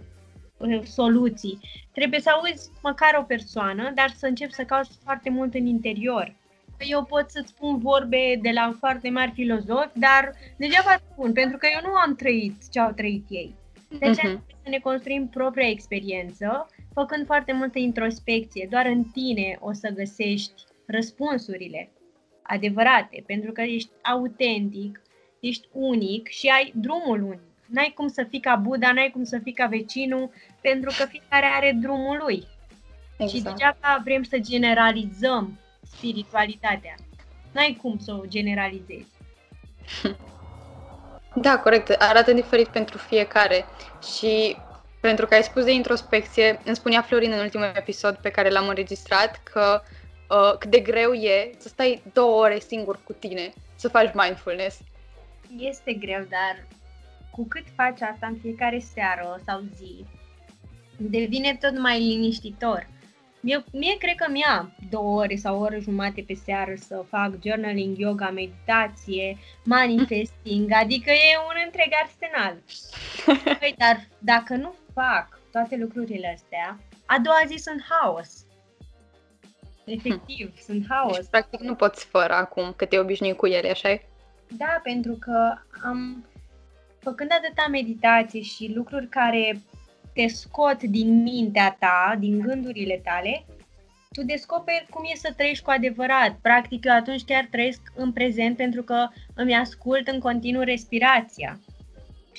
B: uh, soluții. Trebuie să auzi măcar o persoană, dar să începi să cauți foarte mult în interior. Eu pot să-ți spun vorbe de la foarte mari filozofi, dar degeaba spun, pentru că eu nu am trăit ce au trăit ei. De aceea uh-huh. trebuie să ne construim propria experiență, făcând foarte multă introspecție. Doar în tine o să găsești răspunsurile adevărate, pentru că ești autentic, ești unic și ai drumul unic. N-ai cum să fii ca Buddha, n-ai cum să fii ca vecinul, pentru că fiecare are drumul lui. Exact. Și degeaba vrem să generalizăm spiritualitatea. N-ai cum să o generalizezi. [laughs]
A: Da, corect. Arată diferit pentru fiecare. Și pentru că ai spus de introspecție, îmi spunea Florin în ultimul episod pe care l-am înregistrat că uh, uh, cât de greu e să stai două ore singur cu tine, să faci mindfulness.
B: Este greu, dar cu cât faci asta în fiecare seară sau zi, devine tot mai liniștitor. Mie, mie cred că mi-a două ore sau o oră jumate pe seară să fac journaling, yoga, meditație, manifesting, adică e un întreg arsenal. [laughs] Păi, dar dacă nu fac toate lucrurile astea, a doua zi sunt haos. Efectiv, hm. sunt haos.
A: Practic nu poți fără acum, că te obișnui cu ele, așa
B: Da, pentru că am, făcând atâta meditație și lucruri care te scot din mintea ta, din gândurile tale, tu descoperi cum e să trăiești cu adevărat. Practic, eu atunci chiar trăiesc în prezent pentru că îmi ascult în continuu respirația.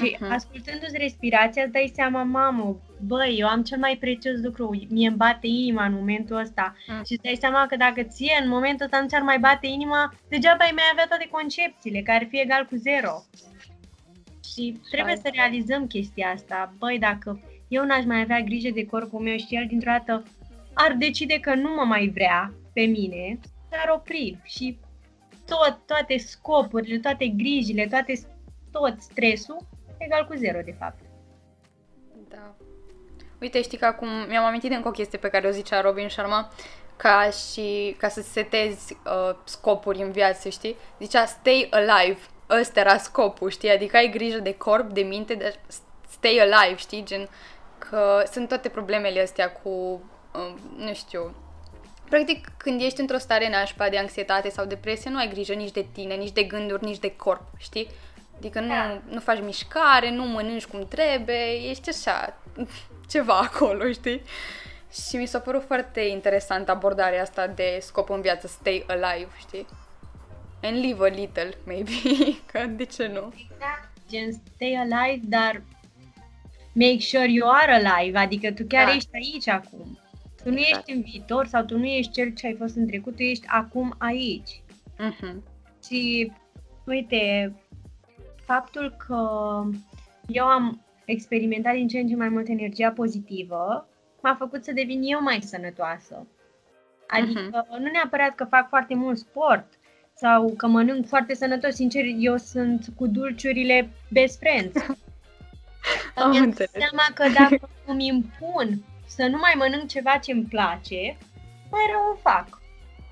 B: Și uh-huh. ascultându-ți respirația, îți dai seama, mamă, băi, eu am cel mai prețios lucru, mie îmi bate inima în momentul ăsta. Uh-huh. Și îți dai seama că dacă ție în momentul ăsta nu ți-ar mai bate inima, degeaba ai mai avea toate concepțiile, care ar fi egal cu zero. Și trebuie să realizăm chestia asta. Băi, dacă eu n-aș mai avea grijă de corpul meu și el dintr-o dată ar decide că nu mă mai vrea pe mine, s-ar opri și tot, toate scopurile, toate grijile, toate, tot stresul egal cu zero, de fapt.
A: Da. Uite, știi că acum mi-am amintit încă o chestie pe care o zicea Robin Sharma, ca și ca să setezi uh, scopuri în viață, știi? Zicea stay alive. Ăsta era scopul, știi? Adică ai grijă de corp, de minte, de stay alive, știi? Gen că sunt toate problemele astea cu, uh, nu știu, Practic, când ești într-o stare nașpa de anxietate sau depresie, nu ai grijă nici de tine, nici de gânduri, nici de corp, știi? Adică nu, da. nu faci mișcare, nu mănânci cum trebuie, ești așa, ceva acolo, știi? Și mi s-a părut foarte interesant abordarea asta de scop în viață, stay alive, știi? And live a little, maybe, [laughs] că de ce nu?
B: Exact, gen stay alive, dar make sure you are alive, adică tu chiar
A: Da.
B: ești aici acum. Tu nu
A: Exact.
B: ești în viitor sau tu nu ești cel ce ai fost în trecut, tu ești acum aici.
A: Mhm.
B: Și, uite, faptul că eu am experimentat din ce în ce mai mult energia pozitivă m-a făcut să devin eu mai sănătoasă. Adică nu neapărat că fac foarte mult sport sau că mănânc foarte sănătos. Sincer, eu sunt cu dulciurile best friends. [laughs]
A: Am
B: Mi-am
A: înțeles.
B: dat seama că dacă îmi impun să nu mai mănânc ceva ce îmi place, mai rău o fac.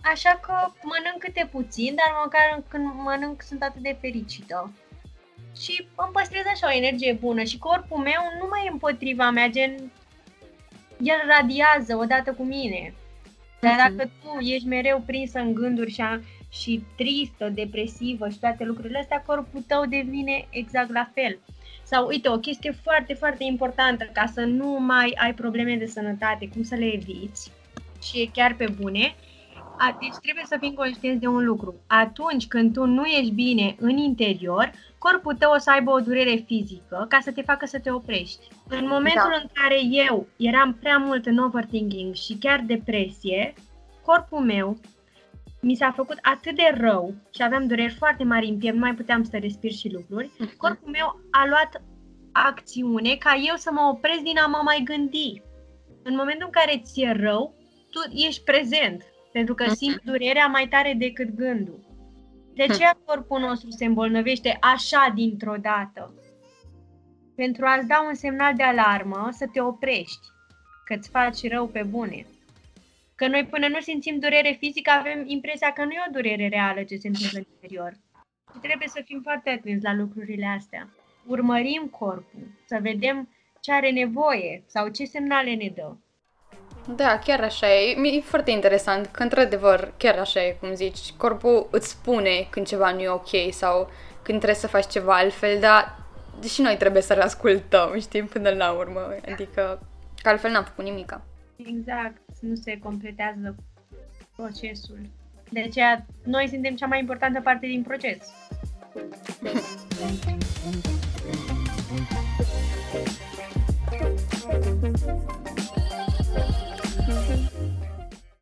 B: Așa că mănânc câte puțin, dar măcar când mănânc sunt atât de fericită. Și îmi păstrez așa o energie bună și corpul meu nu mai e împotriva mea, gen el radiază odată cu mine. Dar
A: Mhm.
B: dacă tu ești mereu prinsă în gânduri și, a, și tristă, depresivă și toate lucrurile astea, corpul tău devine exact la fel. Sau, uite, o chestie foarte, foarte importantă ca să nu mai ai probleme de sănătate, cum să le eviți și e chiar pe bune, a, deci trebuie să fim conștienți de un lucru. Atunci când tu nu ești bine în interior, corpul tău o să aibă o durere fizică ca să te facă să te oprești. În momentul
A: Da.
B: în care eu eram prea mult în overthinking și chiar depresie, corpul meu mi s-a făcut atât de rău și aveam dureri foarte mari în piept, nu mai puteam să respir și lucruri, corpul meu a luat acțiune ca eu să mă opresc din a mă mai gândi. În momentul în care ți-e rău, tu ești prezent, pentru că
A: Mhm.
B: simți durerea mai tare decât gândul. De aceea corpul nostru se îmbolnăvește așa dintr-o dată. Pentru a-ți da un semnal de alarmă să te oprești, că îți faci rău pe bune. Că noi până nu simțim durere fizică avem impresia că nu e o durere reală ce se întâmplă în interior. Și trebuie să fim foarte atenți la lucrurile astea. Urmărim corpul, să vedem ce are nevoie sau ce semnale ne dă.
A: Da, chiar așa e. E foarte interesant că, într-adevăr, chiar așa e, cum zici, corpul îți spune când ceva nu e ok sau când trebuie să faci ceva altfel, dar deși noi trebuie să-l ascultăm, știi, până la urmă. Adică, că altfel n-am făcut nimica.
B: Exact, nu se completează procesul. De aceea, noi suntem cea mai importantă parte din proces.